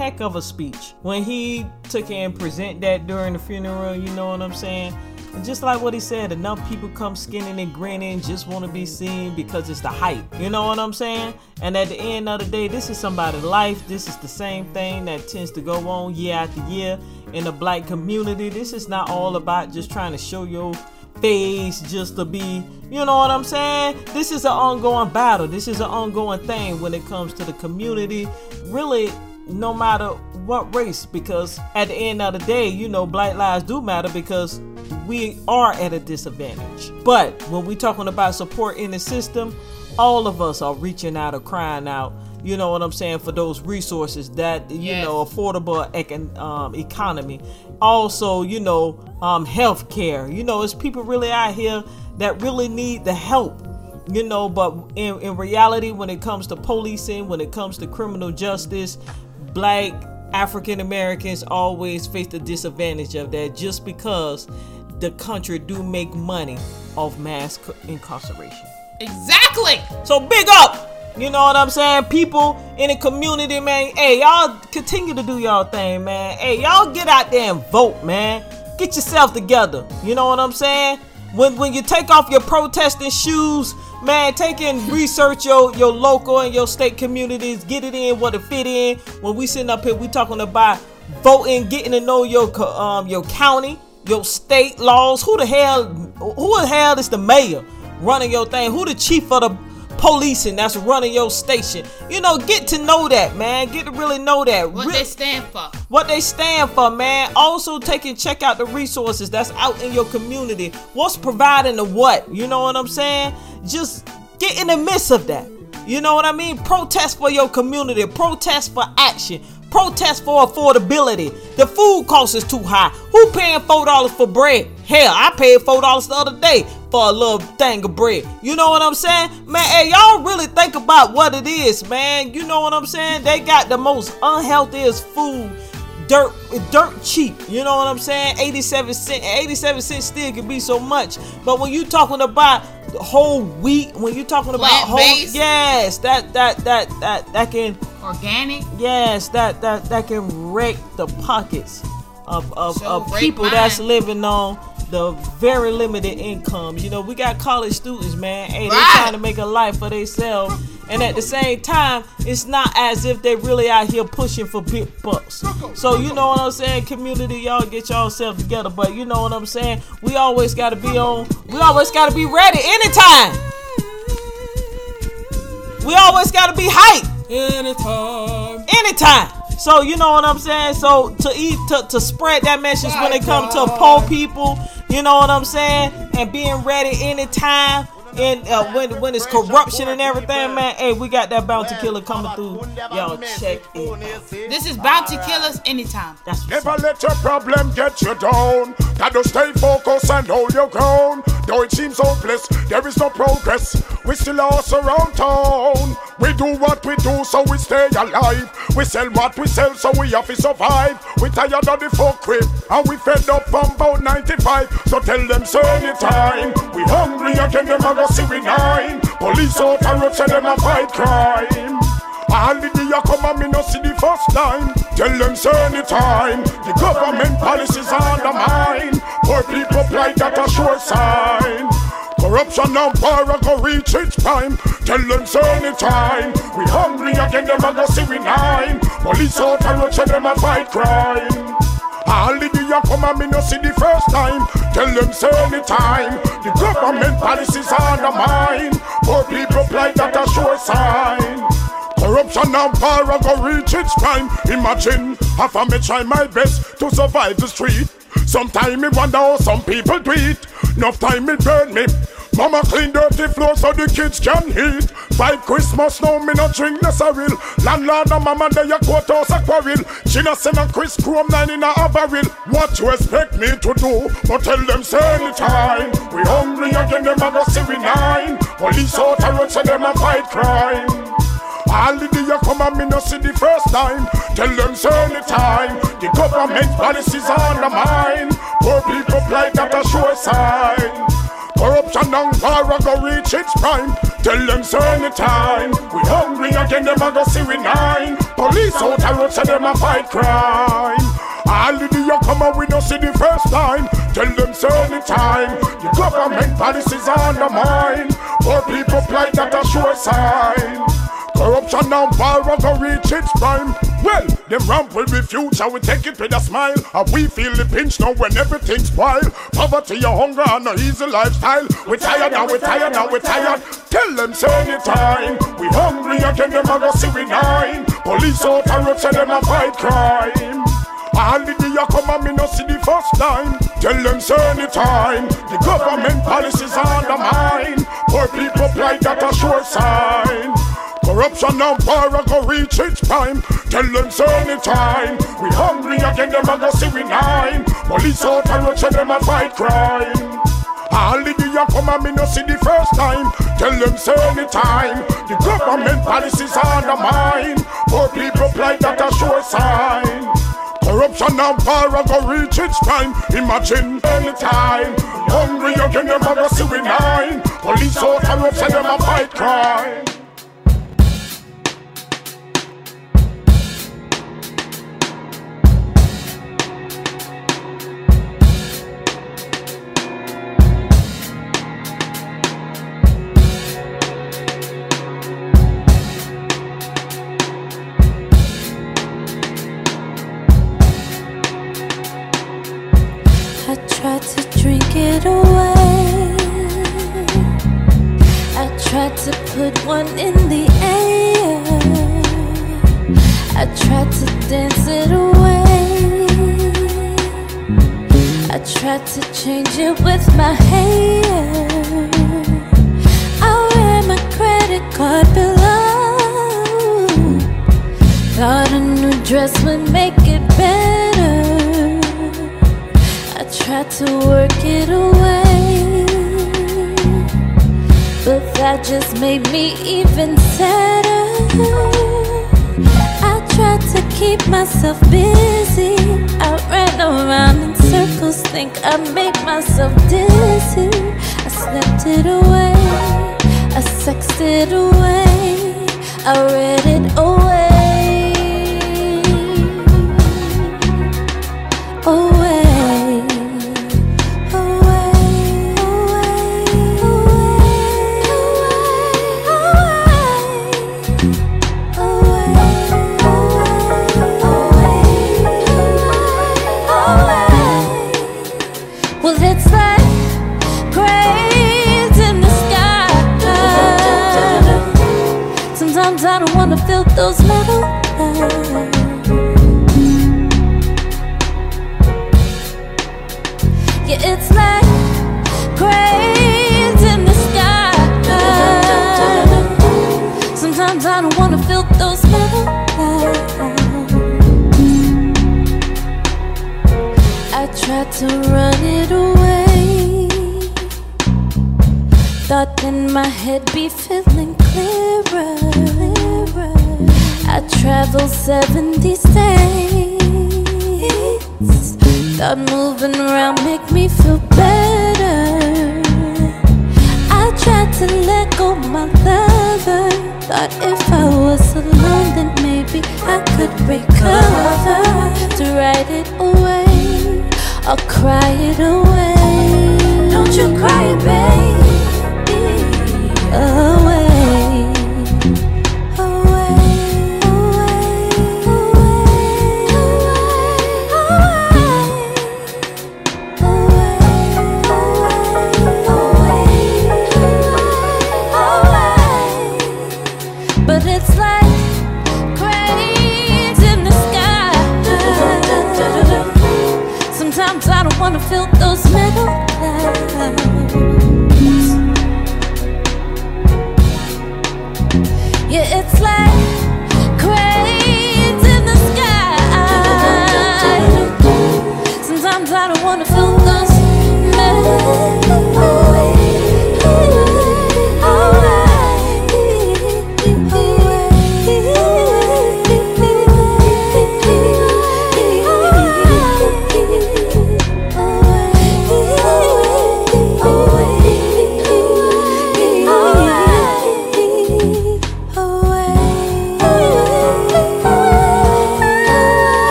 heck of a speech when he took and present that during the funeral. You know what I'm saying? Just like what he said, enough people come skinning and grinning, just want to be seen because it's the hype. You know what I'm saying? And at the end of the day, this is somebody's life. This is the same thing that tends to go on year after year in the black community. This is not all about just trying to show your face just to be, you know what I'm saying? This is an ongoing battle. This is an ongoing thing when it comes to the community. Really, no matter what race, because at the end of the day, you know, black lives do matter because we are at a disadvantage. But when we talking about support in the system, all of us are reaching out or crying out. You know what I'm saying for those resources that you Yes. know affordable econ- um, economy. Also, you know, um, health care. You know, it's people really out here that really need the help. You know, but in, in reality, when it comes to policing, when it comes to criminal justice, black African Americans always face the disadvantage of that just because the country do make money off mass incarceration. Exactly. So big up. You know what I'm saying? People in the community, man. Hey, y'all continue to do y'all thing, man. Hey, y'all get out there and vote, man. Get yourself together. You know what I'm saying? When when you take off your protesting shoes, man, take research your your local and your state communities. Get it in what it fit in. When we sitting up here, we talking about voting, getting to know your um your county, your state laws. Who the hell who the hell is the mayor running your thing? Who the chief of the policing that's running your station? You know, get to know that, man. Get to really know that. What Re- they stand for. what they stand for, man. Also, take and check out the resources that's out in your community. What's providing the what? You know what I'm saying? Just get in the midst of that. You know what I mean? Protest for your community. Protest for action. Protest for affordability. The food cost is too high. Who paying four dollars for bread? Hell, I paid four dollars the other day for a little thing of bread. You know what I'm saying? Man, hey, y'all really think about what it is, man. You know what I'm saying? They got the most unhealthiest food dirt dirt cheap. You know what I'm saying? 87 cent 87 cents still can be so much. But when you talking about whole wheat, when you're talking about whole Plant-based? yes, that that that that that can Organic. yes, that that that can wreck the pockets of of, So of people that's living on the very limited income. You know, we got college students, man. Hey, they Right. trying to make a life for themselves. And at the same time, it's not as if they really out here pushing for big bucks. So you know what I'm saying? Community, y'all get yourself together. But you know what I'm saying? We always gotta be on, we always gotta be ready anytime. We always gotta be hype. Anytime. Anytime. So you know what I'm saying? So to eat to, to spread that message when it comes to poor people, you know what I'm saying? And being ready anytime. And uh, when when it's corruption and everything, man, hey, we got that bounty killer coming through. Yo, check it. This is Bounty Killers anytime. That's what's Never let your problem get you down. Gotta stay focused and hold your ground. Though it seems hopeless, there is no progress. We still lost around town. We do what we do, so we stay alive. We sell what we sell, so we have to survive. We tired of the folk crib, and we fed up from about 95. So tell them, so anytime. We hungry again, them a go nine. Police out and say them a fight crime. Holiday you come and me no see the first time. Tell them say anytime. The government policies undermine. Poor people plight that a sure sign. Corruption and power go reach its prime. Tell them say anytime. We hungry again, them a go see we nine. Police out and say them a fight crime. Holiday you come and me no see the first time. Tell them say anytime. The government policies undermine. Poor people plight that a sure sign. Corruption and power go reach its prime. Imagine half a me try my best to survive the street. Sometime me wonder how some people do it. Enough time it burn me. Mama clean dirty floor so the kids can eat. By Christmas now me no drink no sorrel. Landlord and mama they a courthouse a quarrel. She no send a Chris Chrome nine in a barrel. What you expect me to do? But tell them say anytime. We hungry again them a go see we nine. Police out a road say them a fight crime. Holiday you come and me no see the first time. Tell them say anytime. The government policies undermine. Poor people plight that a sure sign. Corruption and power go reach its prime. Tell them say anytime. We hungry again, them a go see we nine. Police out a road say them a fight crime. Holiday you come and we no see the first time. Tell them say anytime. The government policies undermine. Poor people plight that a sure sign. Corruption and power go reach its prime. Well, them ramp with the future, we take it with a smile. And we feel the pinch now when everything's wild. Poverty, and hunger, and no easy lifestyle. We tired now, we tired now, we tired. Tell them say anytime. We hungry again, them a go see we nine. Police out and road say them a fight crime. Holiday come and me no see the first time. Tell them say anytime. The government policies undermine. Poor people plight that a sure sign. Corruption and power go reach its prime. Tell them say anytime. We hungry again, them a go see we nine. Police out and say them a fight crime. Holiday come and me no see the first time. Tell them say anytime. The government policies undermine. Poor people plight that a sure sign. Corruption and power go reach its prime. Imagine anytime. Hungry them a go see we nine. Police road say them a fight crime. I read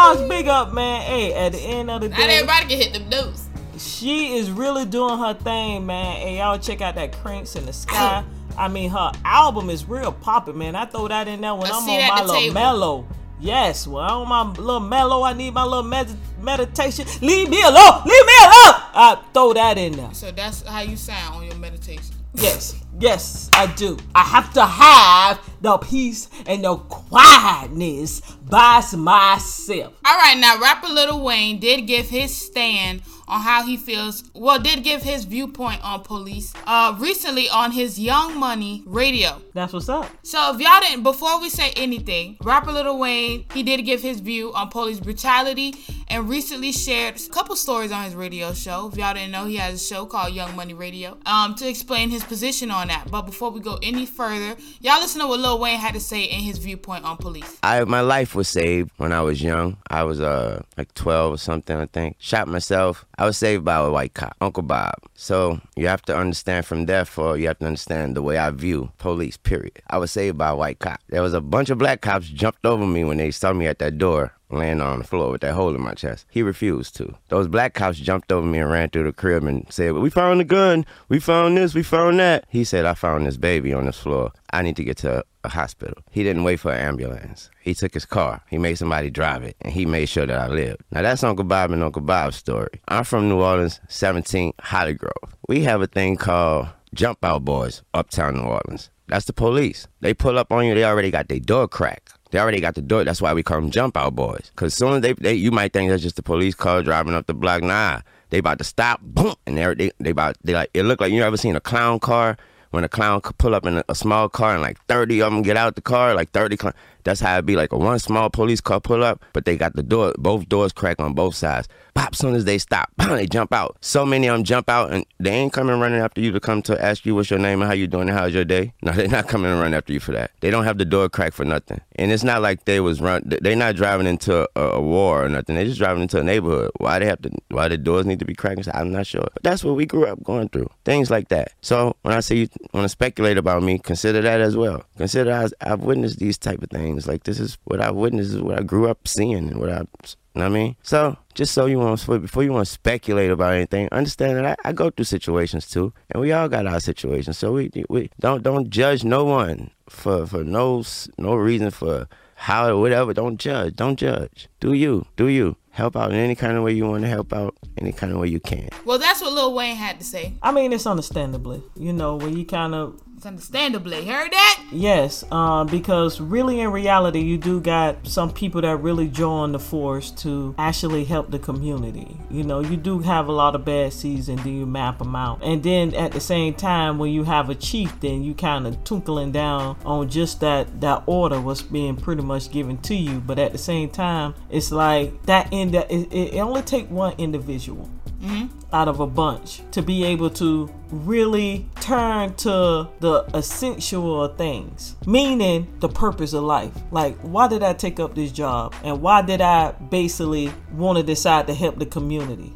gotta get Solange big up, man. Hey, at the end of the day, Not everybody can hit them notes. she is really doing her thing, man. Hey, y'all check out that Cranes in the Sky. I mean, her album is real popping, man. I throw that in there when I I'm on my little mellow. Yes, when I'm on my little mellow, I need my little med- meditation. Leave me alone. Leave me alone. I throw that in there. So that's how you sound on your meditation. Yes, yes, I do. I have to have the peace and the quietness by myself. All right, now rapper Lil Wayne did give his stand on how he feels. Well, did give his viewpoint on police. Uh, recently on his Young Money radio. That's what's up. So if y'all didn't, before we say anything, rapper Lil Wayne he did give his view on police brutality and recently shared a couple stories on his radio show. If y'all didn't know, he has a show called Young Money Radio um, to explain his position on that. But before we go any further, y'all listen to what Lil Wayne had to say in his viewpoint on police. I my life was saved when I was young. I was uh like 12 or something, I think. Shot myself. I was saved by a white cop, Uncle Bob. So you have to understand from therefore you have to understand the way I view police. Period. I was saved by a white cop. There was a bunch of black cops jumped over me when they saw me at that door. Laying on the floor with that hole in my chest. He refused to. Those black cops jumped over me and ran through the crib and said, We found the gun. We found this. We found that. He said, I found this baby on this floor. I need to get to a hospital. He didn't wait for an ambulance. He took his car. He made somebody drive it, and he made sure that I lived. Now that's Uncle Bob and Uncle Bob's story. I'm from New Orleans, 17 Holly Grove. We have a thing called Jump Out Boys, uptown New Orleans. That's the police. They pull up on you. They already got their door cracked. They already got the door. That's why we call them jump out boys. Cause soon as they, they you might think that's just a police car driving up the block. Nah, they about to stop, boom, and they they, they about they like it look like you ever seen a clown car when a clown could pull up in a, a small car and like thirty of them get out the car, like thirty. Cl- that's how it be like a one small police car pull up, but they got the door, both doors cracked on both sides. Pop, soon as they stop, they jump out. So many of them jump out, and they ain't coming running after you to come to ask you what's your name and how you doing and how's your day. No, they're not coming and running after you for that. They don't have the door cracked for nothing, and it's not like they was run. They not driving into a, a war or nothing. They just driving into a neighborhood. Why they have to? Why the doors need to be cracked? I'm not sure. But that's what we grew up going through. Things like that. So when I say you want to speculate about me, consider that as well. Consider I, I've witnessed these type of things. Like this is what I witnessed, is what I grew up seeing, and what I. You know what I mean? So, just so you want before you want to speculate about anything, understand that I, I go through situations too, and we all got our situations. So we we don't don't judge no one for for no no reason for how whatever. Don't judge. Don't judge. Do you? Do you? Help out in any kind of way you want to help out, any kind of way you can. Well, that's what Lil Wayne had to say. I mean, it's understandably, you know, when you kind of It's understandably. Heard that? Yes, um, because really in reality, you do got some people that really join the force to actually help the community. You know, you do have a lot of bad seeds and then you map them out. And then at the same time, when you have a chief, then you kind of twinkling down on just that, that order was being pretty much given to you. But at the same time, it's like that end, it, it only take one individual mm-hmm. out of a bunch to be able to really turn to the essential things, meaning the purpose of life. Like, why did I take up this job? And why did I basically want to decide to help the community?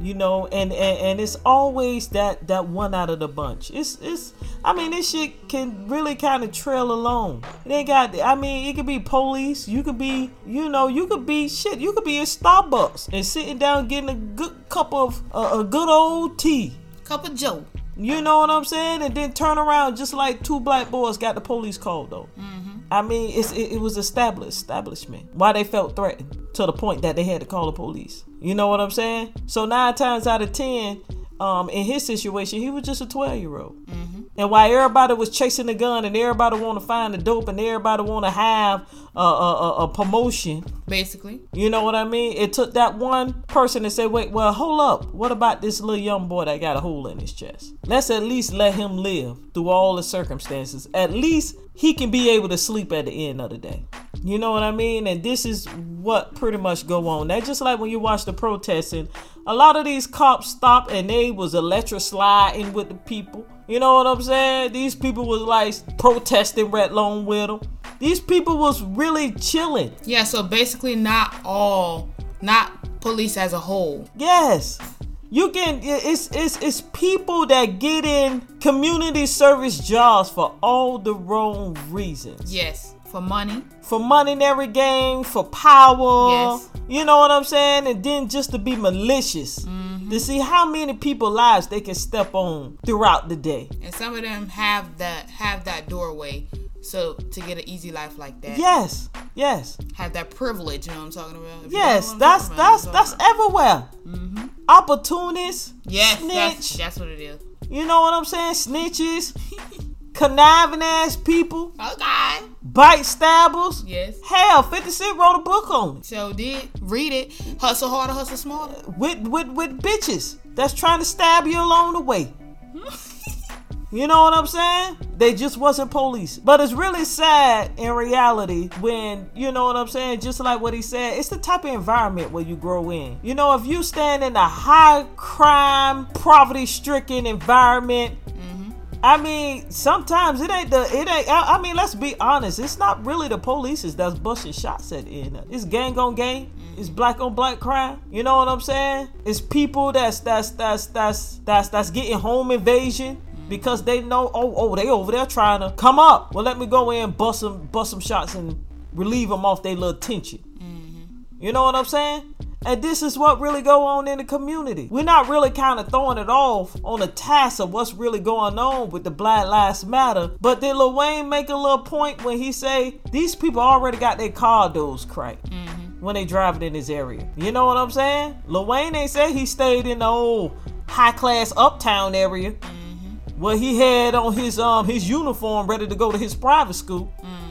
You know, and, and and it's always that that one out of the bunch. It's it's I mean this shit can really kind of trail along. It ain't got I mean it could be police, you could be you know, you could be shit, you could be in Starbucks and sitting down getting a good cup of uh, a good old tea. Cup of Joe. You know what I'm saying? And then turn around just like two black boys got the police called though. I mean, it's, it, it was established establishment. Why they felt threatened to the point that they had to call the police. You know what I'm saying? So nine times out of ten, um, in his situation, he was just a 12 year old. And while everybody was chasing the gun and everybody want to find the dope and everybody want to have a, a, a, a promotion, Basically. you know what I mean? It took that one person to say, wait, well, hold up. What about this little young boy that got a hole in his chest? Let's at least let him live through all the circumstances. At least he can be able to sleep at the end of the day. You know what I mean? And this is what pretty much go on. That's just like when you watch the protesting. A lot of these cops stop and they was electric sliding with the people. You know what I'm saying? These people was like protesting right along with them. These people was really chilling. Yeah, so basically not all, not police as a whole. Yes. You can it's it's it's people that get in community service jobs for all the wrong reasons. Yes. For money. For money in every game, for power. Yes. You know what I'm saying? And then just to be malicious. Mm. To see how many people lives they can step on throughout the day. And some of them have that have that doorway. So to get an easy life like that. Yes. Yes. Have that privilege, you know what I'm talking about? If Yes, know what I'm that's about, that's that's everywhere. Mm-hmm. Opportunists. Yes, that's, that's what it is. You know what I'm saying? Snitches, conniving ass people, Okay. bite stabbers. Yes. Hell, 50 Cent wrote a book on it. So did read it. Hustle harder, hustle smarter. With with with bitches that's trying to stab you along the way. You know what I'm saying? They just wasn't police. But it's really sad in reality when, you know what I'm saying? Just like what he said, it's the type of environment where you grow in. You know, if you stand in a high crime, poverty stricken environment, I mean, sometimes it ain't the it ain't. I, I mean, let's be honest. It's not really the police that's busting shots at the end. It's gang on gang. It's black on black crime. You know what I'm saying? It's people that's that's that's that's that's that's getting home invasion because they know. Oh oh, they over there trying to come up. Well, let me go in bust some bust some shots and relieve them off their little tension. Mm-hmm. You know what I'm saying? And this is what really go on in the community. We're not really kind of throwing it off on the task of what's really going on with the Black Lives Matter. But did Lil Wayne make a little point when he say these people already got their car doors cracked mm-hmm. when they driving in this area? You know what I'm saying? Lil Wayne ain't say he stayed in the old high class uptown area mm-hmm. where he had on his um his uniform ready to go to his private school. Mm-hmm.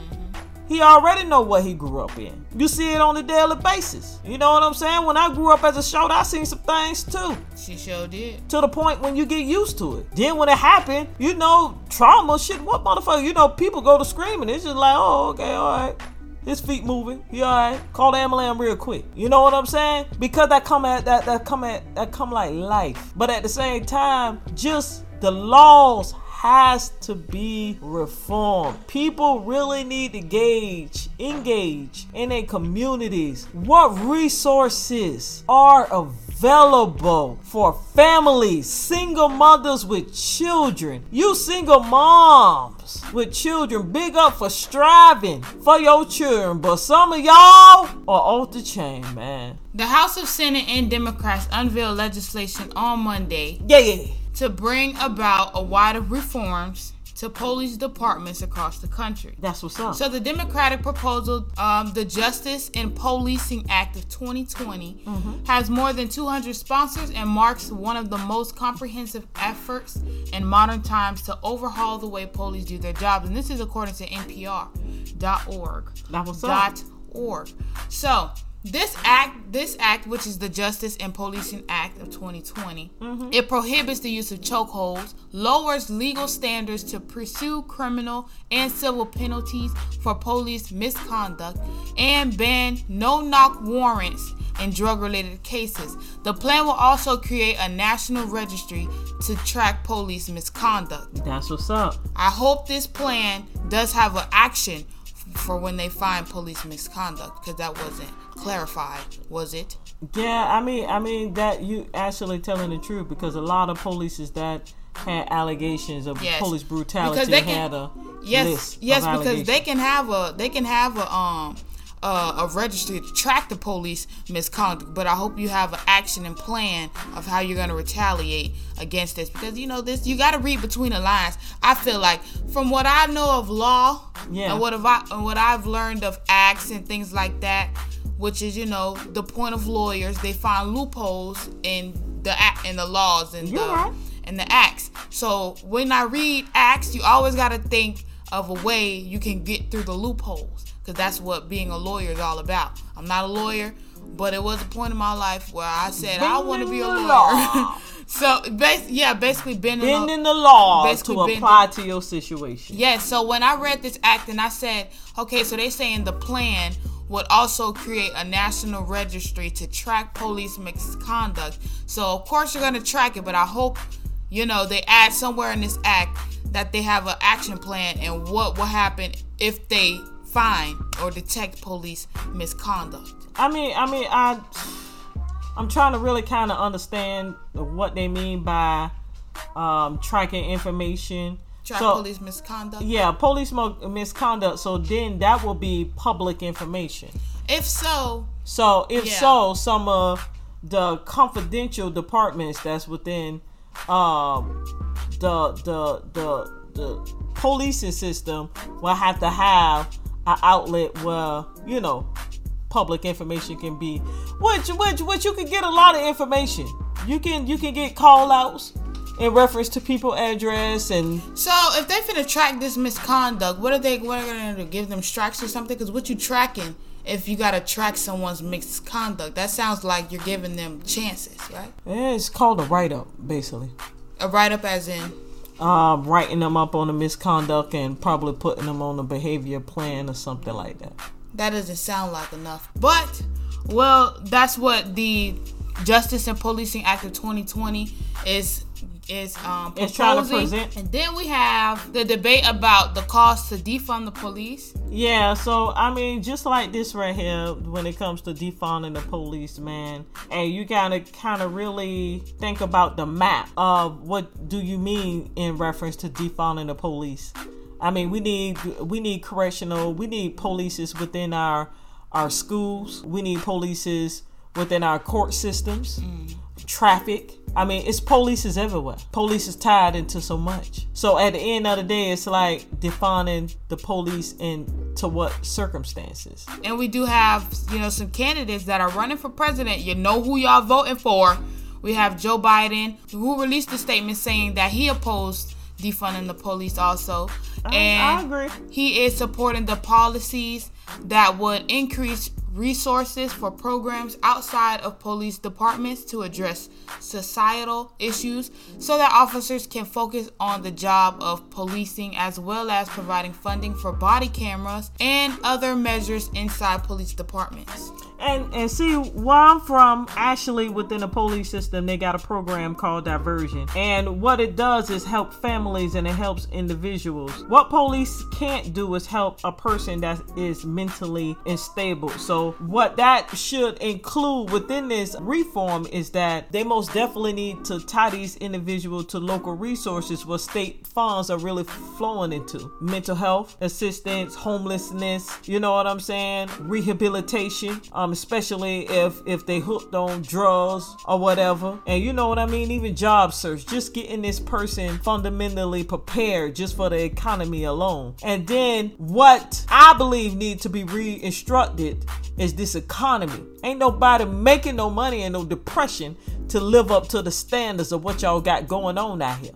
He already know what he grew up in. You see it on a daily basis. You know what I'm saying? When I grew up as a short, I seen some things too. She sure did. To the point when you get used to it. Then when it happened, you know, trauma shit. What motherfucker? You know, people go to screaming. It's just like, oh, okay, all right. His feet moving. He all right. Call the ambulance real quick. You know what I'm saying? Because that come at that that come at that come like life. But at the same time, just the laws has to be reformed. People really need to gauge, engage in their communities. What resources are available for families, single mothers with children? You single moms with children, big up for striving for your children. But some of y'all are off the chain, man. The House of Senate and Democrats unveiled legislation on Monday Yeah, yeah. To bring about a wide of reforms to police departments across the country. That's what's up. So the Democratic proposal, um, the Justice and Policing Act of 2020, Mm-hmm. has more than 200 sponsors and marks one of the most comprehensive efforts in modern times to overhaul the way police do their jobs. And this is according to NPR.org. That was up. Dot org. So this act, this act, which is the Justice and Policing Act of 2020, Mm-hmm. it prohibits the use of chokeholds, lowers legal standards to pursue criminal and civil penalties for police misconduct, and ban no-knock warrants in drug-related cases. The plan will also create a national registry to track police misconduct. That's what's up. I hope this plan does have an action for when they find police misconduct because that wasn't clarified, was it? Yeah, I mean, I mean that you actually telling the truth because a lot of polices that had allegations of Yes. police brutality Because they can- had a Yes, list yes, because they can have a they can have a um uh, a registry to track the police misconduct, but I hope you have an action and plan of how you're going to retaliate against this because you know this you got to read between the lines. I feel like from what I know of law Yeah. and what have I and what I've learned of acts and things like that, which is you know the point of lawyers, they find loopholes in the act in the laws and the right. and the acts. So when I read acts, you always got to think of a way you can get through the loopholes because that's what being a lawyer is all about. I'm not a lawyer, but it was a point in my life where I said I want to be a lawyer. law. so, bas- yeah, basically bending, the- bending the law basically to bending- apply to your situation. Yes, so when I read this act and I said, okay, so they saying the plan would also create a national registry to track police misconduct. So of course you're gonna track it, but I hope you know they add somewhere in this act that they have an action plan and what will happen if they find or detect police misconduct. I mean, I mean, I, I'm trying to really kind of understand what they mean by um, tracking information. Track So- police misconduct. Yeah, police mo- misconduct. So then that will be public information. If so, So if Yeah. so, some of the confidential departments that's within um, the the the the policing system will have to have an outlet where you know public information can be which which which you can get a lot of information you can you can get call outs in reference to people address and So if they finna track this misconduct, what are they? What are they gonna do? Give them strikes or something? Because what you tracking? If you gotta track someone's misconduct, that sounds like you're giving them chances, right? yeah, it's called a write-up basically A write up, as in, um, writing them up on the misconduct and probably putting them on a behavior plan or something like that. that doesn't sound like enough. But well, that's what the Justice and Policing Act of 2020 is is um It's trying to present. And then we have the debate about the cost to defund the police. Yeah, so I mean, just like this right here, when it comes to defunding the police, man, and you gotta kind of really think about the map of what do you mean in reference to defunding the police. I mean, we need we need correctional, we need polices within our our schools, we need polices within our court systems, traffic. I mean, it's police is everywhere. Police is tied into so much. So at the end of the day, it's like defining the police into what circumstances. And we do have, you know, some candidates that are running for president. You know who y'all voting for. We have Joe Biden, who released a statement saying that he opposed defunding the police also. I- and I agree. he is supporting the policies that would increase resources for programs outside of police departments to address societal issues so that officers can focus on the job of policing as well as providing funding for body cameras and other measures inside police departments. And and see where I'm from, actually within the police system, they got a program called Diversion. And what it does is help families and it helps individuals. What police can't do is help a person that is mentally unstable. So what that should include within this reform is that they most definitely need to tie these individuals to local resources where state funds are really flowing into. Mental health assistance, homelessness, you know what I'm saying? Rehabilitation. Um, um, especially if if they hooked on drugs or whatever. And you know what I mean? Even job search, just getting this person fundamentally prepared just for the economy alone. And then what I believe need to be re-instructed is this economy. Ain't nobody making no money and no depression to live up to the standards of what y'all got going on out here.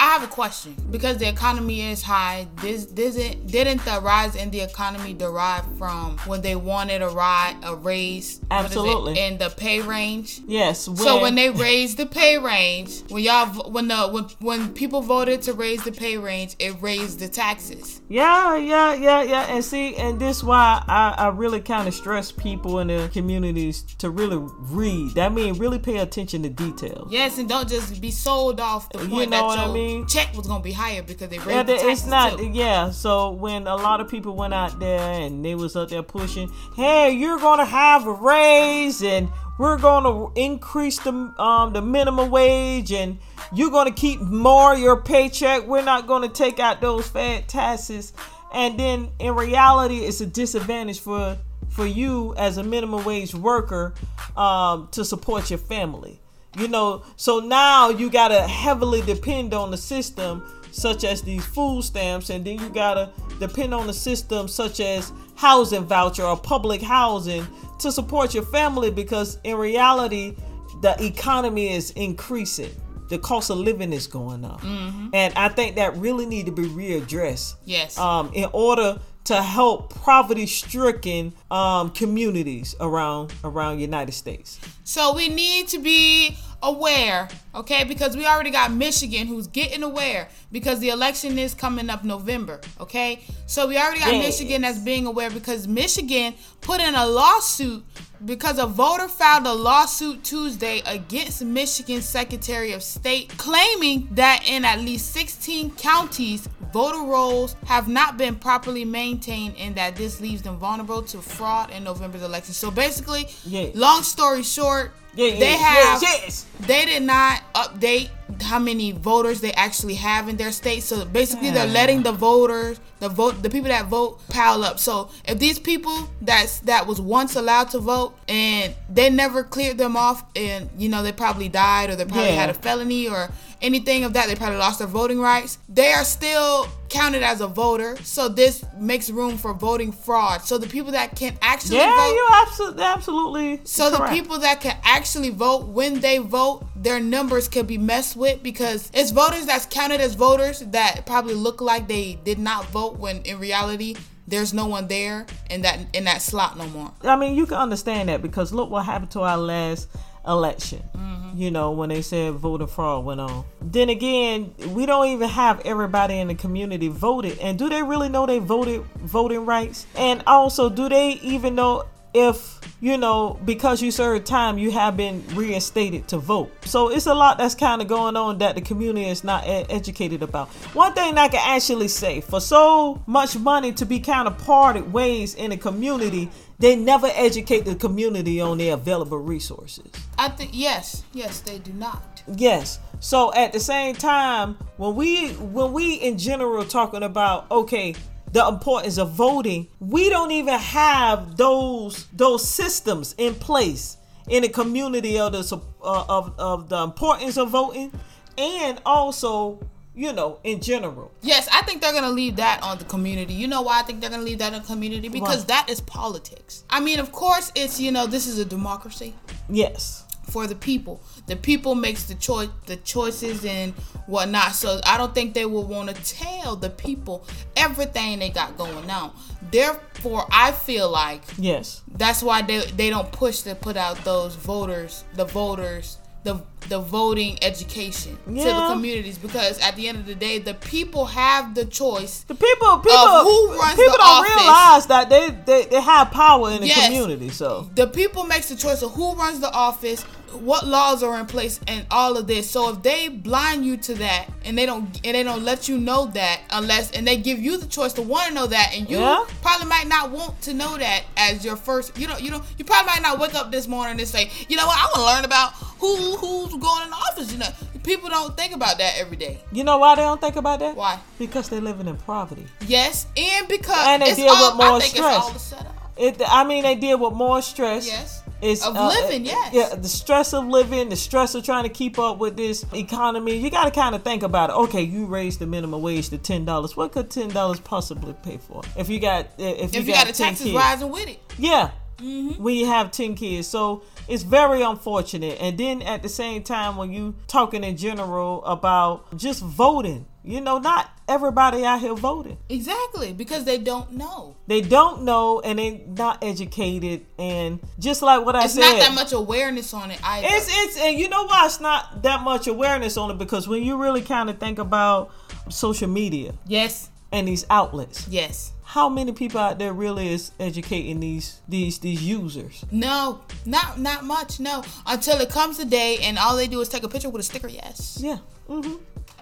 I have a question because the economy is high. This didn't didn't the rise in the economy derive from when they wanted a rise a raise? what is it, Absolutely. in the pay range. Yes. so when they raised the pay range, when y'all when the when when people voted to raise the pay range, it raised the taxes. Yeah, yeah, yeah, yeah. And see, and this why I, I really kind of stress people in the communities to really read. That means really pay attention to details. Yes, and don't just be sold off the You know that what I your mean? check was gonna be higher because they raised Yeah, the taxes it's not. too. Yeah, so when a lot of people went out there and they was up there pushing, hey, you're gonna have a raise and we're gonna increase the um the minimum wage and you're gonna keep more of your paycheck. We're not gonna take out those fat taxes, and then in reality, it's a disadvantage for for you as a minimum wage worker um, to support your family. You know, so now you gotta heavily depend on the system, such as these food stamps, and then you gotta depend on the system, such as housing voucher or public housing, to support your family. Because in reality, the economy is increasing, the cost of living is going up, Mhm. and I think that really need to be readdressed Yes. um, in order to help poverty-stricken um, communities around around United States. So we need to be aware, okay? Because we already got Michigan who's getting aware because the election is coming up November, okay? So we already got Yes. Michigan that's being aware because Michigan put in a lawsuit because a voter filed a lawsuit Tuesday against Michigan Secretary of State claiming that in at least 16 counties voter rolls have not been properly maintained and that this leaves them vulnerable to fraud in November's election. So basically, Yeah. long story short, Yeah, they yes, have yes. they did not update how many voters they actually have in their state. So basically, they're letting the voters, the vote, the people that vote, pile up. So if these people that's that was once allowed to vote and they never cleared them off, and you know they probably died or they probably Yeah. had a felony or anything of that, they probably lost their voting rights. They are still counted as a voter. So this makes room for voting fraud. So the people that can actually vote. Yeah, vote, you're absolutely absolutely. so correct. the people that can actually vote when they vote, their numbers could be messed with because it's voters that's counted as voters that probably look like they did not vote when in reality there's no one there in that in that slot no more. I mean, you can understand that because look what happened to our last election. Mm-hmm. You know, when they said voter fraud went on. Then again, we don't even have everybody in the community voted. And do they really know they voted voting rights? And also, do they even know if you know because you served time you have been reinstated to vote so it's a lot that's kind of going on that the community is not e- educated about one thing i can actually say for so much money to be kind of parted ways in the community they never educate the community on their available resources I think yes, yes they do not. Yes. So at the same time, when we when we in general talking about okay, the importance of voting, we don't even have those those systems in place in the community of the uh, of of the importance of voting, and also you know in general. Yes, I think they're gonna leave that on the community. You know why I think they're gonna leave that on the community? Because that is politics. I mean, of course, it's you know this is a democracy. Yes. for the people. The people makes the choice, the choices and whatnot. So I don't think they will want to tell the people everything they got going on. Therefore, I feel like Yes. that's why they they don't push to put out those voters, the voters, the the voting education to the communities because at the end of the day, the people have the choice. The people people of who runs people the don't office. realize that they, they they have power in the Yes. community. So the people makes the choice of who runs the office what laws are in place and all of this so if they blind you to that and they don't and they don't let you know that unless and they give you the choice to want to know that and you Yeah. probably might not want to know that as your first you know you know you probably might not wake up this morning and say you know what i want to learn about who who's going in the office you know people don't think about that every day you know why they don't think about that? Why? Because they're living in poverty. yes and because And they it's deal all, with more stress. It's all the setup It, I mean, they deal with more stress. Yes. It's, Of uh, living, uh, yes. Yeah, the stress of living, the stress of trying to keep up with this economy. You got to kind of think about it. Okay, you raised the minimum wage to ten dollars. What could ten dollars possibly pay for? If you got if you, If you got the 10 taxes kids. rising with it. Yeah. Mm-hmm. When you have 10 kids. So it's very unfortunate. And then at the same time, when you talking in general about just voting, you know, not everybody out here voting. Exactly, because they don't know. They don't know and they're not educated. And just like what I It's said. not that much awareness on it either. It's it's and you know why it's not that much awareness on it because when you really kind of think about social media, yes, and these outlets, yes, how many people out there really is educating these these these users? No, not not much. No, until it comes a day and all they do is take a picture with a sticker. Yes. Yeah. Mm-hmm.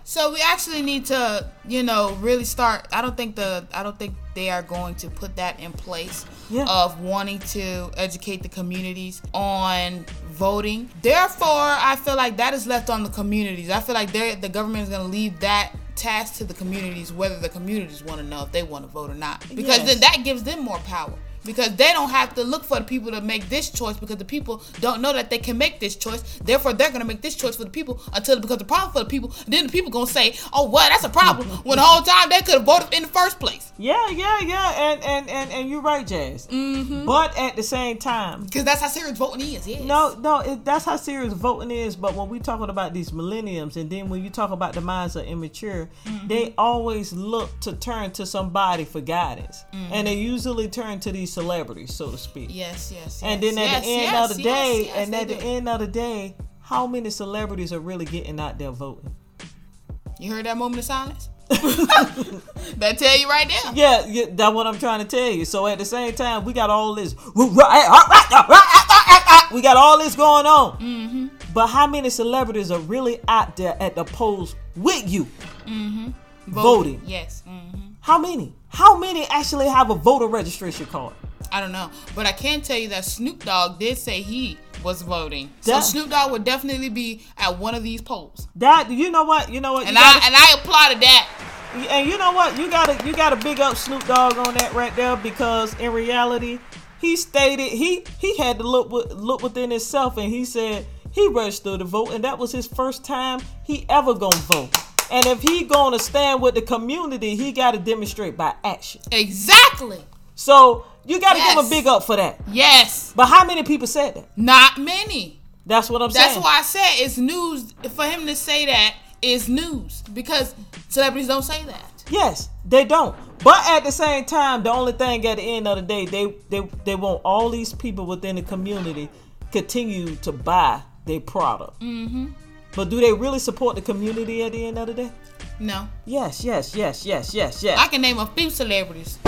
So we actually need to, you know, really start. I don't think the I don't think they are going to put that in place Yeah. of wanting to educate the communities on voting. Therefore, I feel like that is left on the communities. I feel like they the government is going to leave that task to the communities, whether the communities want to know if they want to vote or not, because Yes. then that gives them more power. Because they don't have to look for the people to make this choice because the people don't know that they can make this choice. Therefore, they're gonna make this choice for the people until it becomes a problem for the people. Then the people gonna say, "Oh, what? That's a problem." when the whole time they could have voted in the first place. Yeah, yeah, yeah, and and and, and you're right, Jazz. Mm-hmm. But at the same time, because that's how serious voting is. Yes. No, no, it, that's how serious voting is. But when we talking about these millenniums, and then when you talk about the minds are immature, Mm-hmm. they always look to turn to somebody for guidance, Mhm. and they usually turn to these celebrities, so to speak. Yes, yes, And then at yes, the end yes, of the yes, day, yes, and at the do. end of the day, how many celebrities are really getting out there voting? You heard that moment of silence? that tell you right now. Yeah, yeah, that's what I'm trying to tell you. So at the same time, we got all this. We got all this going on. Mm-hmm. But how many celebrities are really out there at the polls with you Mm-hmm. voting? Yes. Mm-hmm. How many? How many actually have a voter registration card? I don't know, but I can tell you that Snoop Dogg did say he was voting. That- so Snoop Dogg would definitely be at one of these polls. That you know what? You know what? And You I gotta- and I applauded that. And you know what? You gotta you gotta big up Snoop Dogg on that right there because in reality, he stated he he had to look look within himself and he said he registered to vote and that was his first time he ever gonna vote. And if he gonna stand with the community, he gotta demonstrate by action. Exactly. So you gotta give Yes. him big up for that. Yes. But how many people said that? Not many. That's what I'm That's saying. That's why I said it's news for him to say that is news because celebrities don't say that. Yes, they don't. But at the same time, the only thing at the end of the day, they they they want all these people within the community continue to buy their product. Mm-hmm. But do they really support the community at the end of the day? No. Yes, yes, yes, yes, yes, yes. I can name a few celebrities.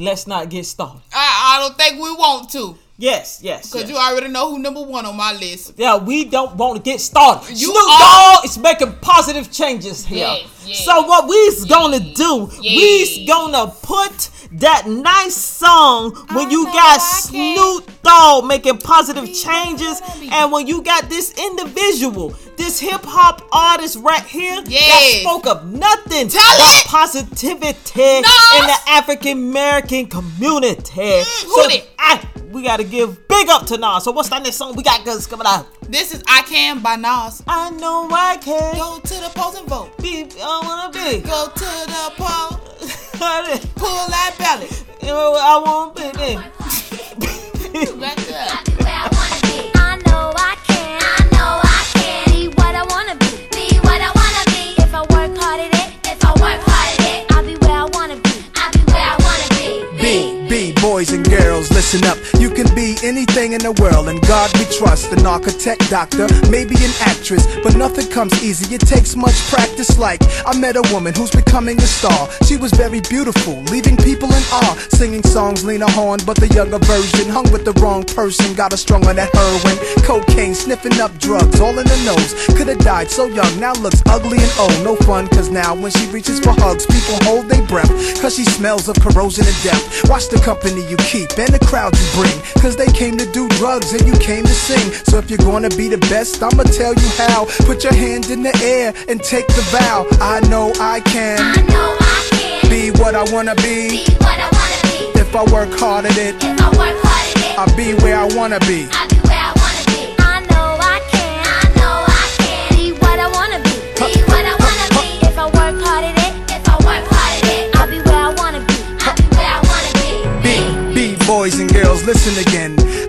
Let's not get started. I, I don't think we want to. Yes, yes. Because yes. you already know who number one on my list. Yeah, we don't want to get started. You Snoop are- Dogg is making positive changes here. Yes, yes. So what we's gonna do, we's gonna put that nice song when you got Snoop Dogg making positive changes, and when you got this individual, this hip hop artist right here that Yes. spoke of nothing Tell but it. positivity in the African American community. Mm, who so did? I, we gotta give big up to Nas. So what's that next song we got guys coming out? This is I Can by Nas. I know I can. Go to the polls and vote. Be, I wanna be. Go to the poll. Pull that ballot. I want baby. Back up. Boys and girls, listen up. You can be anything in the world, and God we trust. An architect, doctor, maybe an actress, but nothing comes easy. It takes much practice. Like, I met a woman who's becoming a star. She was very beautiful, leaving people in awe. Singing songs, Lena Horne, but the younger version. Hung with the wrong person, got her strung on that heroin. Cocaine, sniffing up drugs, all in the nose. Could've died so young, now looks ugly and old. No fun, cause now when she reaches for hugs, people hold their breath. Cause she smells of corrosion and death. Watch the company you keep and the crowd you bring. Cause they came to do drugs and you came to sing. So if you're gonna be the best, I'ma tell you how. Put your hand in the air and take the vow. I know I can. I know I can. Be what I wanna be. Be what I wanna be. If If I work hard at it, If I work hard at it, I'll be where I wanna be. Girls, listen again.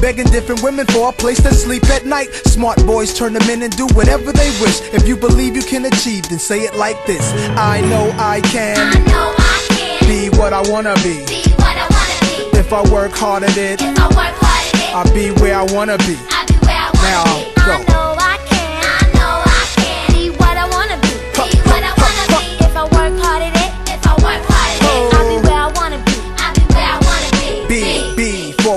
Begging different women for a place to sleep at night. Smart boys turn them in and do whatever they wish. If you believe you can achieve, then say it like this. I know I I can know I can be what I wanna be. be what I wanna be. If I work hard at it, If I work hard at it, I'll be where I wanna be. I'll be where I Now, wanna be. go. I know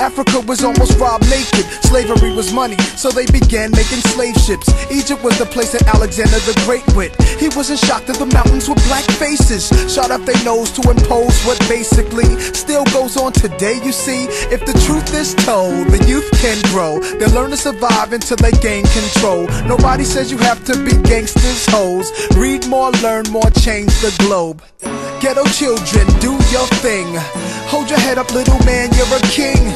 Africa was almost robbed naked. Slavery was money, so they began making slave ships. Egypt was the place that Alexander the Great went. He wasn't shocked that the mountains were black faces. Shot up their nose to impose what basically still goes on today, you see. If the truth is told, the youth can grow. They'll learn to survive until they gain control. Nobody says you have to be gangsters, hoes. Read more, learn more, change the globe. Ghetto children, do your thing. Hold your head up, little man, you're a king.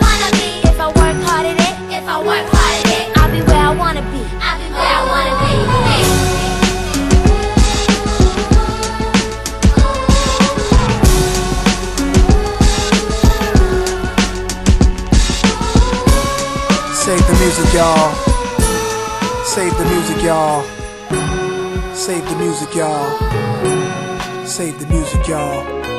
Music, y'all. Save the music, y'all. Save the music, y'all. Save the music, y'all.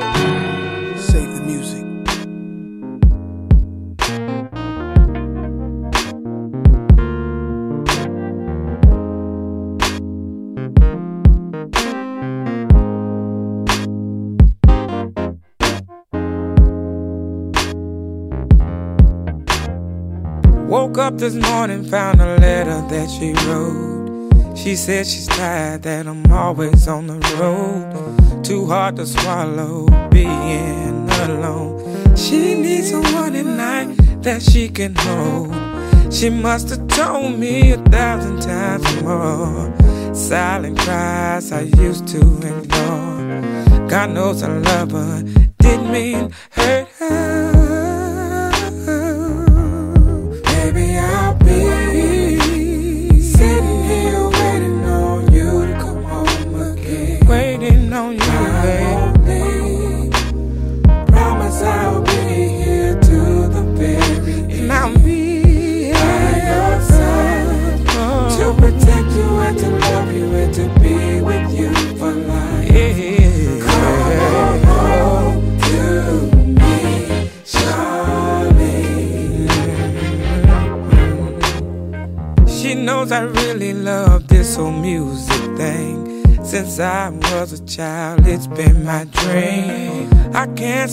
Woke up this morning, found a letter that she wrote. She said she's tired, that I'm always on the road. Too hard to swallow being alone. She needs someone at night that she can hold. She must have told me a thousand times more. Silent cries I used to ignore. God knows I love her, didn't mean hurt her.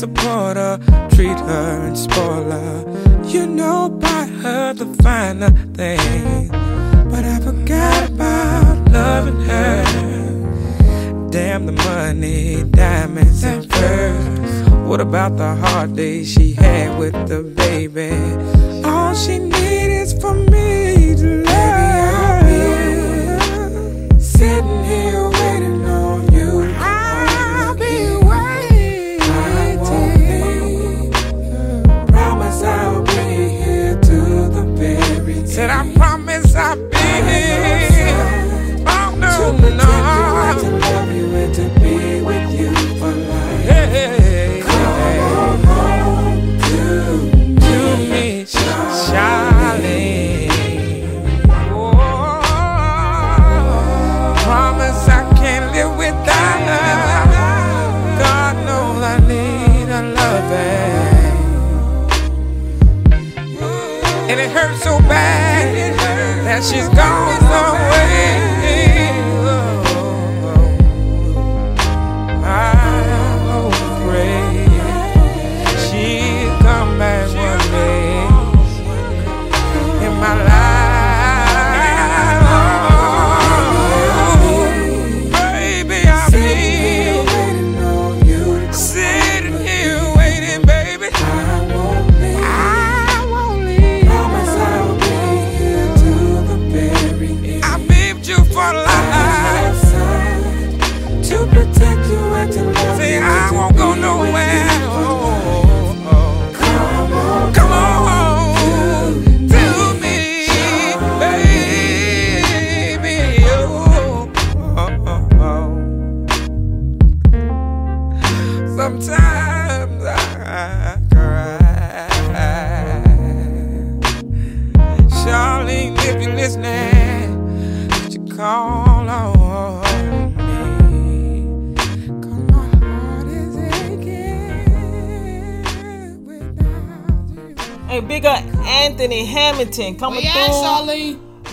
I can't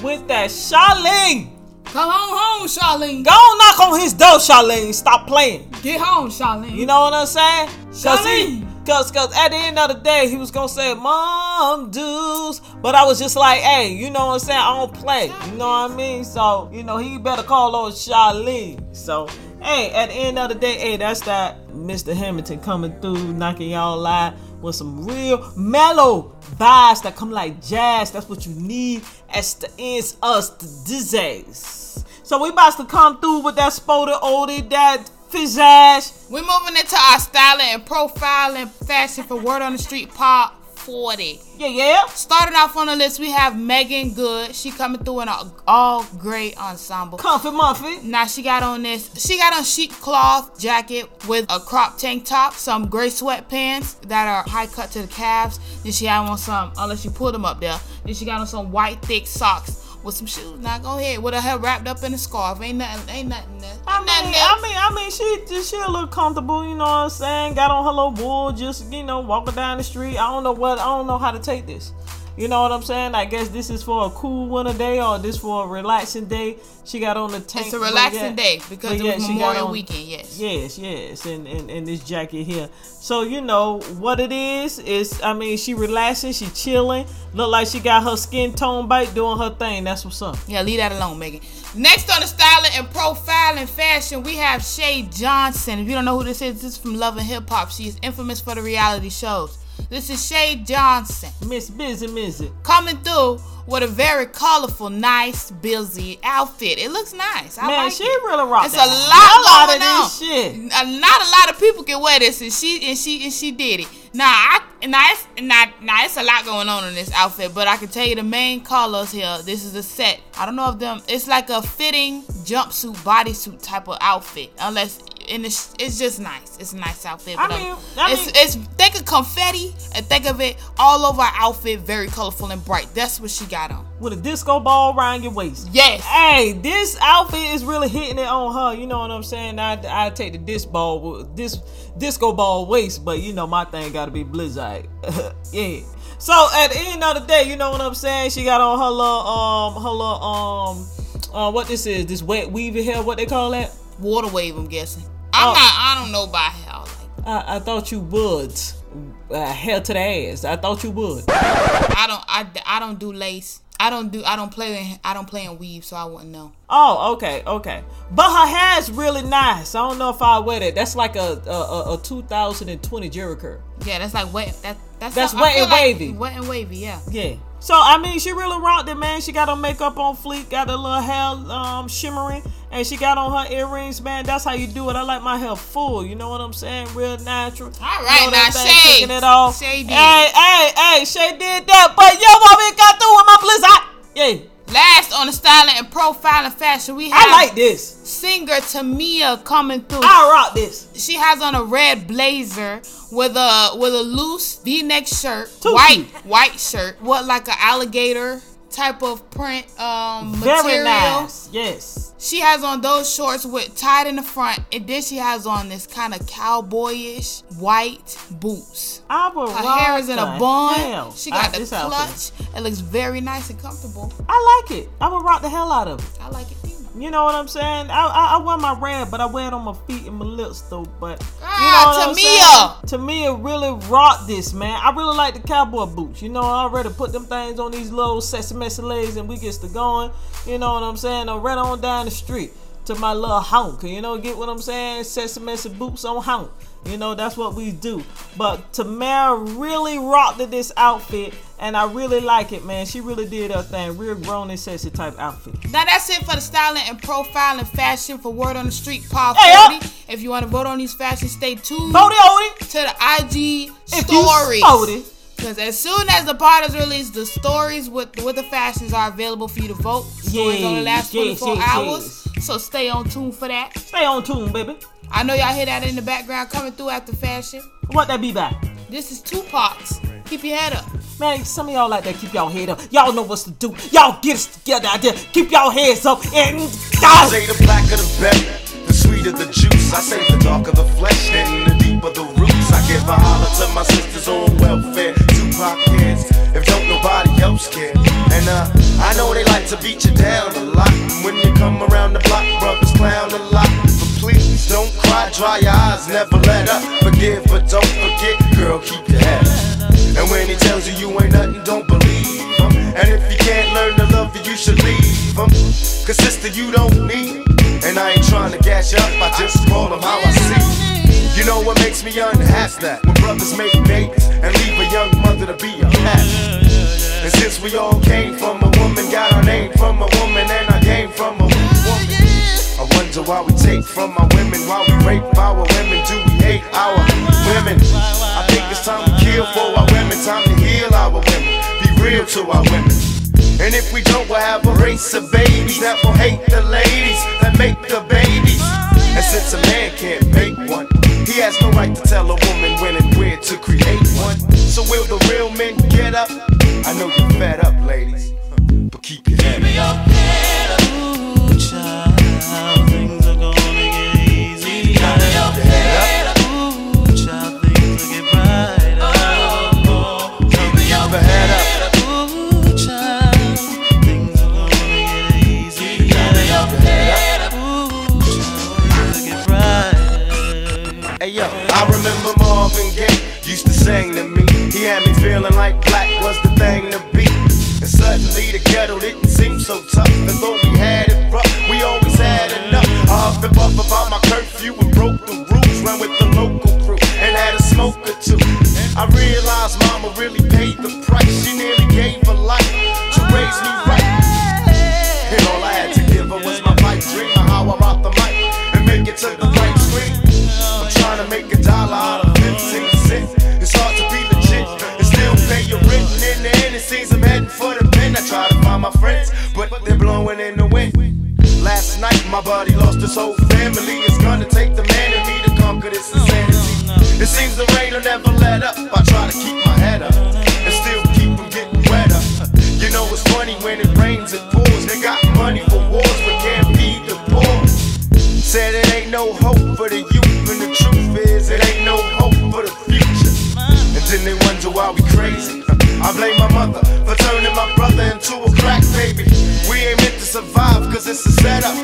with that Charlene. Come on home, Charlene. Go knock on his door, Charlene. Stop playing. Get home, Charlene. You know what I'm saying? Cause, he, Charlene. cause, cause at the end of the day, he was gonna say, Mom, dudes. But I was just like, hey, you know what I'm saying? I don't play. You know what I mean? So, you know, he better call on Charlene. So, hey, at the end of the day, hey, that's that Mr. Hamilton coming through, knocking y'all out with some real mellow vibes that come like jazz. That's what you need as the ends us the disease. So we about to come through with that spoda oldie, that fizzazz. We're moving into our styling and profiling fashion for Word on the Street Part 40. Yeah, yeah. Starting off on the list, we have Meagan Good. She coming through in an all gray ensemble. Comfy Muffy. Now she got on this. She got on sheet cloth jacket with a crop tank top, some gray sweatpants that are high cut to the calves. Then she had on some, unless you pull them up there. Then she got on some white thick socks with some shoes. Now go ahead with her hair wrapped up in a scarf. Ain't nothing. Ain't nothing there. I mean, I mean, I mean, she just she little comfortable, you know what I'm saying? Got on her little wool, just you know, walking down the street. I don't know what, I don't know how to take this. You know what I'm saying? I guess this is for a cool winter day or this for a relaxing day. She got on the tank. It's a relaxing yeah- day because it was Memorial on- Weekend. Yes. Yes, yes, and, and and this jacket here. So you know what it is is I mean she relaxing, she chilling. Look like she got her skin tone bite doing her thing. That's what's up. Yeah, leave that alone, Meagan. Next on the styling and profiling fashion, we have Shay Johnson. If you don't know who this is, this is from Love and Hip Hop. She is infamous for the reality shows. This is Shay Johnson. Miss Busy Missy. Coming through with a very colorful, nice, busy outfit. It looks nice. I Man, like she it. really rocked It's a lot A lot going on. of this shit. Not a lot of people can wear this, and she and she and she did it. Now I now it's now, now it's a lot going on in this outfit, but I can tell you the main colors here. This is a set. I don't know if them. It's like a fitting jumpsuit, bodysuit type of outfit, unless. And it's, it's just nice. It's a nice outfit. I but, um, mean- I it's, mean- it's think of confetti and think of it all over her outfit, very colorful and bright. That's what she got on. With a disco ball around your waist. Yes. Hey, this outfit is really hitting it on her. You know what I'm saying? I I take the disc ball with this disco ball waist, but you know my thing got to be blizzard. yeah. So at the end of the day, you know what I'm saying? She got on her little um her little um uh what this is this wet weaving hair. What they call that? Water wave. I'm guessing. I'm Oh. not. I don't know about hair. I, I thought you would. Uh, hair to the ass. I thought you would. I don't. I, I don't do lace. I don't do. I don't play. In, I don't play in weave, so I wouldn't know. Oh, okay, okay. But her hair is really nice. I don't know if I wear that. That's like a a, a, a 2020 Jheri curl. Yeah, that's like wet. That that's That's wet and like wavy. Wet and wavy. Yeah. Yeah. So I mean, she really rocked it, man. She got her makeup on fleek, got her little hair um shimmering, and she got on her earrings, man. That's how you do it. I like my hair full. You know what I'm saying? Real natural. All You know now, Shay. Taking it off. Shay did. Hey, hey, hey, Shay did that, but yo, woman got through with my blizzard. Yeah. Last on the styling and profiling fashion, we have I like this. singer Tamia coming through. I rock this. She has on a red blazer with a with a loose V-neck shirt, Too white cute. white shirt, what like an alligator type of print um Very material. nice. Yes. She has on those shorts with tied in the front, and then she has on this kind of cowboyish white boots. I will Her hair is in a bun. She got the this outfit. clutch. It looks very nice and comfortable. I like it. I would rock the hell out of it. I like it. You know what I'm saying? I, I, I wear my red, but I wear it on my feet and my lips though. But you know Ah, what I'm Tamia. saying? Tamia really rocked this, man. I really like the cowboy boots. You know, I already put them things on these little sexy messy legs and we gets to going. You know what I'm saying? I ran on down the street to my little honk. You know, get what I'm saying? Sexy messy boots on honk. You know, that's what we do. But Tamara really rocked this outfit, and I really like it, man. She really did her thing. Real grown and sexy type outfit. Now that's it for the styling and profiling fashion for Word on the Street Paul Hey, uh, 40. If you want to vote on these fashions, stay tuned it, to the IG If you stories. voted. Because as soon as the part is released, the stories with with the fashions are available for you to vote. Stories only last yes, 24 yes, hours. So stay on tune for that. Stay on tune, baby. I know y'all hear that in the background coming through after fashion. What that be back? This is Tupac's. Keep your head up. Man, some of y'all like that keep y'all head up. Y'all know what's to do. Y'all get us together out there. Keep y'all heads up and I say the blacker the better, the sweeter the juice. I say the darker the flesh, then the deep of the roots. I give a holler to my sisters on welfare. Tupac cares, if don't nobody else care. And uh, I know they like to beat you down a lot. When you come around the block, brothers clown a lot. Don't cry, dry your eyes, never let up. Forgive, but don't forget, girl, keep your head up. And when he tells you you ain't nothing, don't believe him. And if you can't learn to love you, you should leave him. Cause sister, you don't need. And I ain't trying to gas you up, I just call him how I see. You know what makes me unhappy? That when brothers make babies and leave a young mother to be a cat. And since we all came from a woman, got our name from a woman, and I came from a wonder why we take from our women, why we rape our women, do we hate our women? I think it's time to kill for our women, time to heal our women, be real to our women. And if we don't, we'll have a race of babies that will hate the ladies that make the babies. And since a man can't make one, he has no right to tell a woman when and where to create one. So will the real men get up? I know you're fed up, take the man in me to conquer this insanity. It seems the rain will never let up. I try to keep my head up and still keep from getting wetter. You know it's funny when it rains, it pours. They got money for wars, but can't feed the poor. Said it ain't no hope for the youth, and the truth is it ain't no hope for the future. And then they wonder why we crazy. I blame my mother for turning my brother into a crack baby. We ain't meant to survive, cause it's a setup.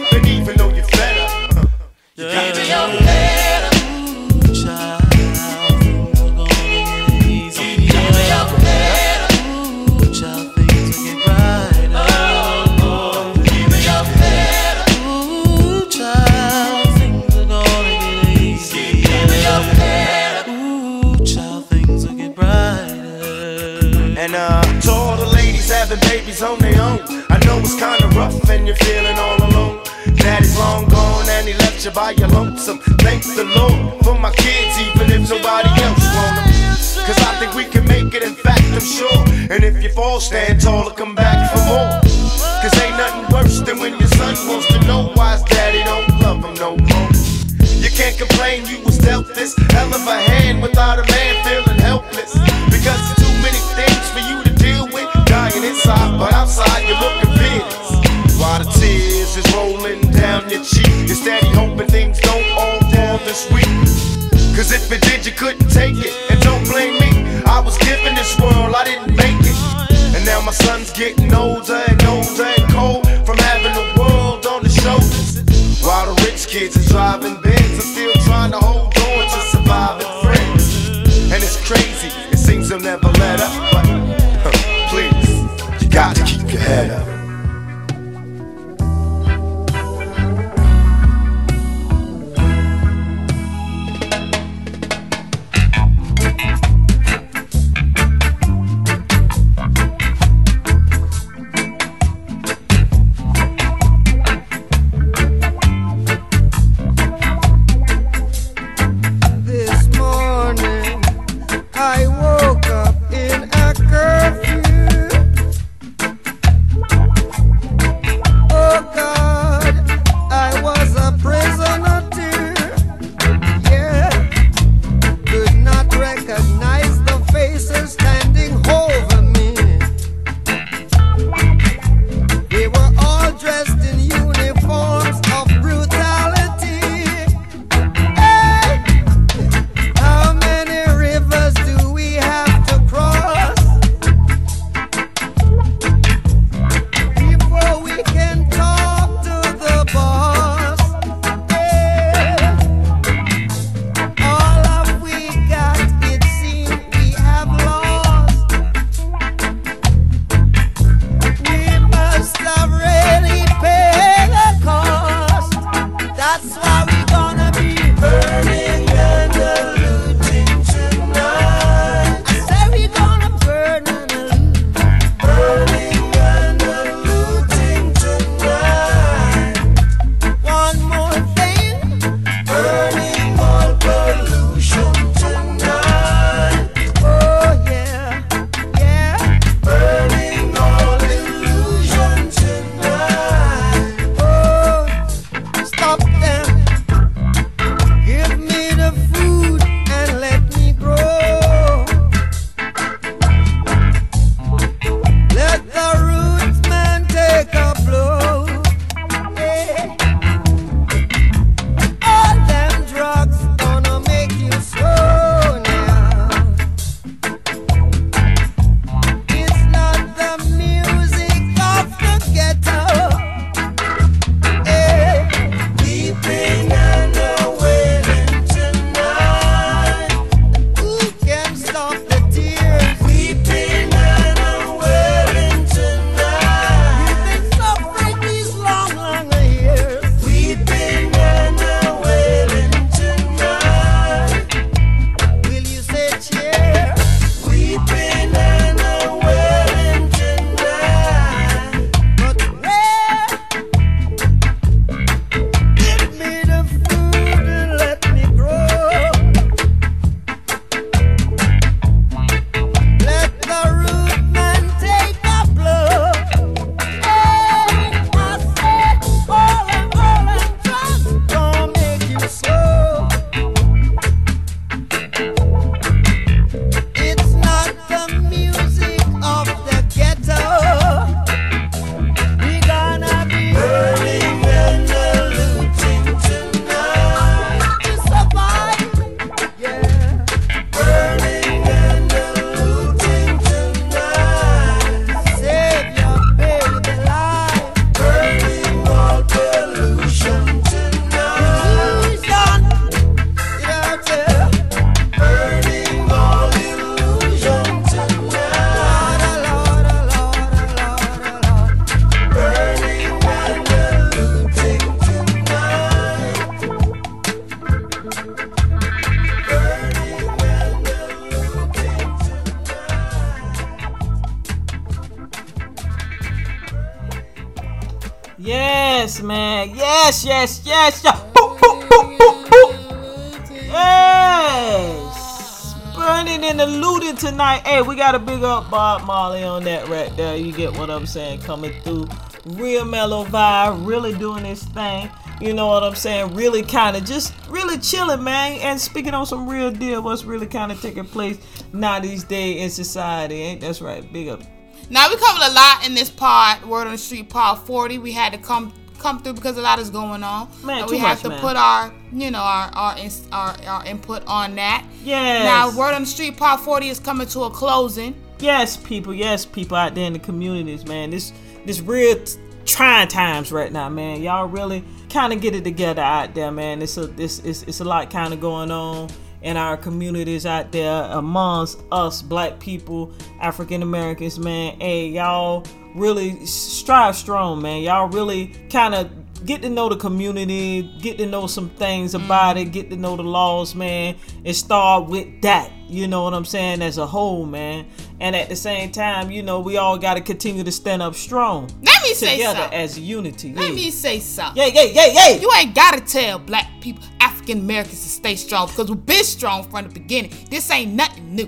kids and driving bins. I'm still trying to hold on to surviving friends. And it's crazy, it seems they'll never let up. But huh, please, you gotta keep your head up. gotta big up Bob Marley on that right there. You get what I'm saying? Coming through. Real mellow vibe, really doing this thing. You know what I'm saying? Really kind of just really chilling, man. And speaking on some real deal, what's really kind of taking place now these days in society. Ain't that's right? Big up. Now we covered a lot in this pod, Word on the Street Pod 40. We had to come come through because a lot is going on. Man, we have to man. put our you know our our, our our input on that. Yes. Now, word on the Street Part 40 is coming to a closing. Yes, people. Yes, people out there in the communities, man. This this real t- trying times right now, man. Y'all really kind of get it together out there, man. It's a this it's, it's a lot kind of going on in our communities out there amongst us black people, African Americans, man. Hey, y'all really strive strong, man. Y'all really kind of get to know the community, get to know some things about it, get to know the laws, man, and start with that. You know what I'm saying? As a whole, man. And at the same time, you know, we all got to continue to stand up strong. Let me say together something. as unity. Let yeah. me say something. Yeah, yeah, yeah, yeah. You ain't gotta tell black people, African Americans to stay strong because we've been strong from the beginning. This ain't nothing new.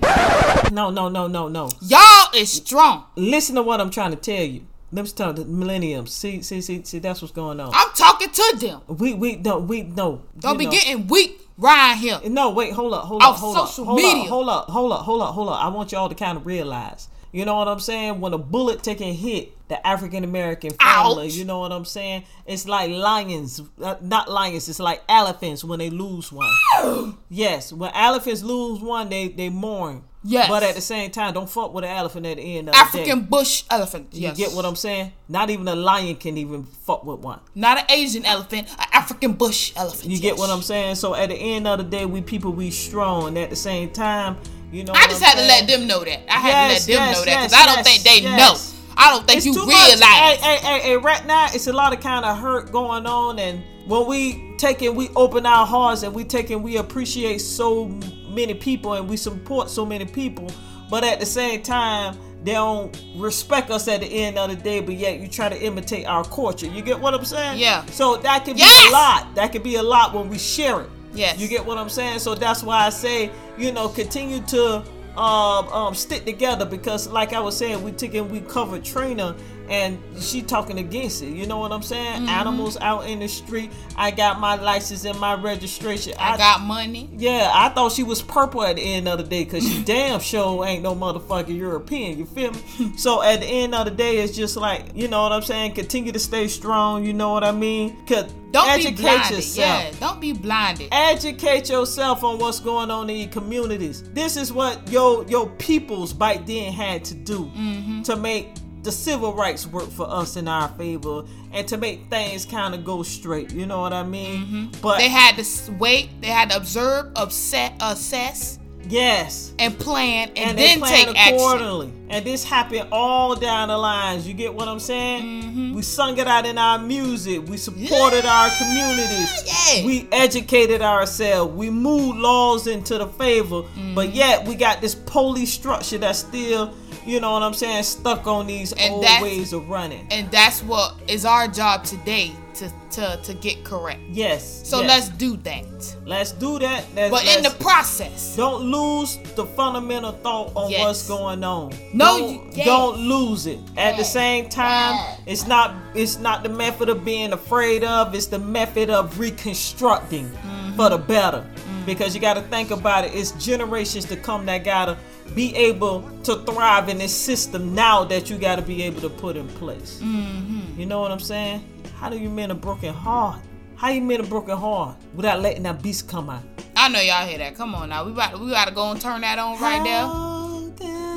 No, no, no, no, no. Y'all is strong. Listen to what I'm trying to tell you. Let's talk the millenniums. See, see, see, see. That's what's going on. I'm talking to them. We, we, no, we, no. Don't be know. getting weak right here. No, wait, hold up, hold up, hold up, hold media. up, hold up, hold up, hold up, hold up. I want y'all to kind of realize. You know what I'm saying? When a bullet taking hit the African American family, Ouch. you know what I'm saying? It's like lions, uh, not lions. It's like elephants when they lose one. yes, when elephants lose one, they they mourn. Yes. But at the same time, don't fuck with an elephant at the end of African the day. bush elephant. You get what I'm saying? Not even a lion can even fuck with one. Not an Asian elephant, an African bush elephant. You get what I'm saying? So at the end of the day, we people we strong, and at the same time, you know. I just I'm had to let them know that. I had Yes, to let them yes, know that because yes, I don't yes, think they yes. know. I don't think It's you realize. Hey, hey, hey, hey, right now, it's a lot of kind of hurt going on, and when we take it, we open our hearts, and we take it, we appreciate so many people, and we support so many people, but at the same time. They don't respect us at the end of the day, but yet you try to imitate our culture. You get what I'm saying? Yeah. So that could be a lot. That could be a lot when we share it. Yes. You get what I'm saying? So that's why I say, you know, continue to um, um, stick together because, like I was saying, we took and we covered Trina and she talking against it. You know what I'm saying? Mhm. Animals out in the street. I got my license and my registration. I got money. Yeah, I thought she was purple at the end of the day because she damn sure ain't no motherfucking European. You feel me? so at the end of the day, it's just like you know what I'm saying. Continue to stay strong. You know what I mean? Cause Don't educate be blinded. yourself. Yeah, don't be blinded. Educate yourself on what's going on in your communities. This is what your your peoples back then had to do Mm-hmm. to make the civil rights work for us in our favor and to make things kind of go straight. You know what I mean? But Mm-hmm. they had to wait. They had to observe, upset, assess, yes, and plan, and, and then take action. And this happened all down the lines. You get what I'm saying? Mm-hmm. We sung it out in our music. We supported our communities. Yeah. We educated ourselves. We moved laws into the favor. But Mm-hmm. yet we got this police structure that's still, you know what I'm saying, stuck on these And old ways of running. And that's what is our job today to to to get correct. Yes. So yes. let's do that. let's do that. Let's, But in the process, Don't lose the fundamental thought on Yes. what's going on. No, don't, you- yeah. don't lose it. At the same time, it's not it's not the method of being afraid of. It's the method of reconstructing Mm-hmm. for the better. Because you got to think about it. It's generations to come that gotta be able to thrive in this system now that you got to be able to put in place. Mm-hmm. You know what I'm saying? How do you mend a broken heart? How you mend a broken heart without letting that beast come out? I know y'all hear that. Come on now, we about we gotta go and turn that on right there.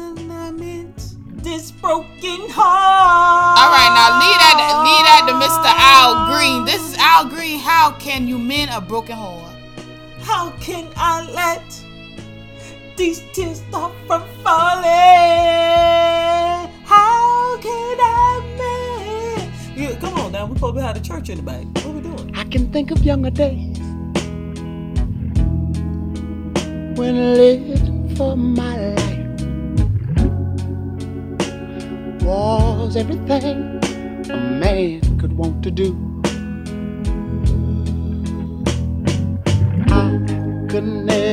This broken heart. All right, now lead that lead that to Mr. Al Green. This is Al Green. How can you mend a broken heart? How can I let these tears stop from falling? How can I mend? Yeah, come on now. We probably had a church in the back. What are we doing? I can think of younger days when living for my life was everything a man could want to do. I could never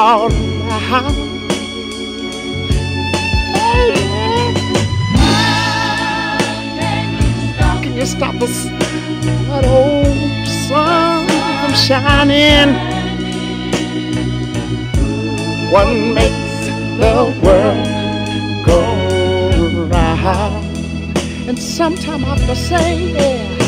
about now. Can you stop this? That old sun from shining. One makes the world go round. And sometime I have to say, yeah.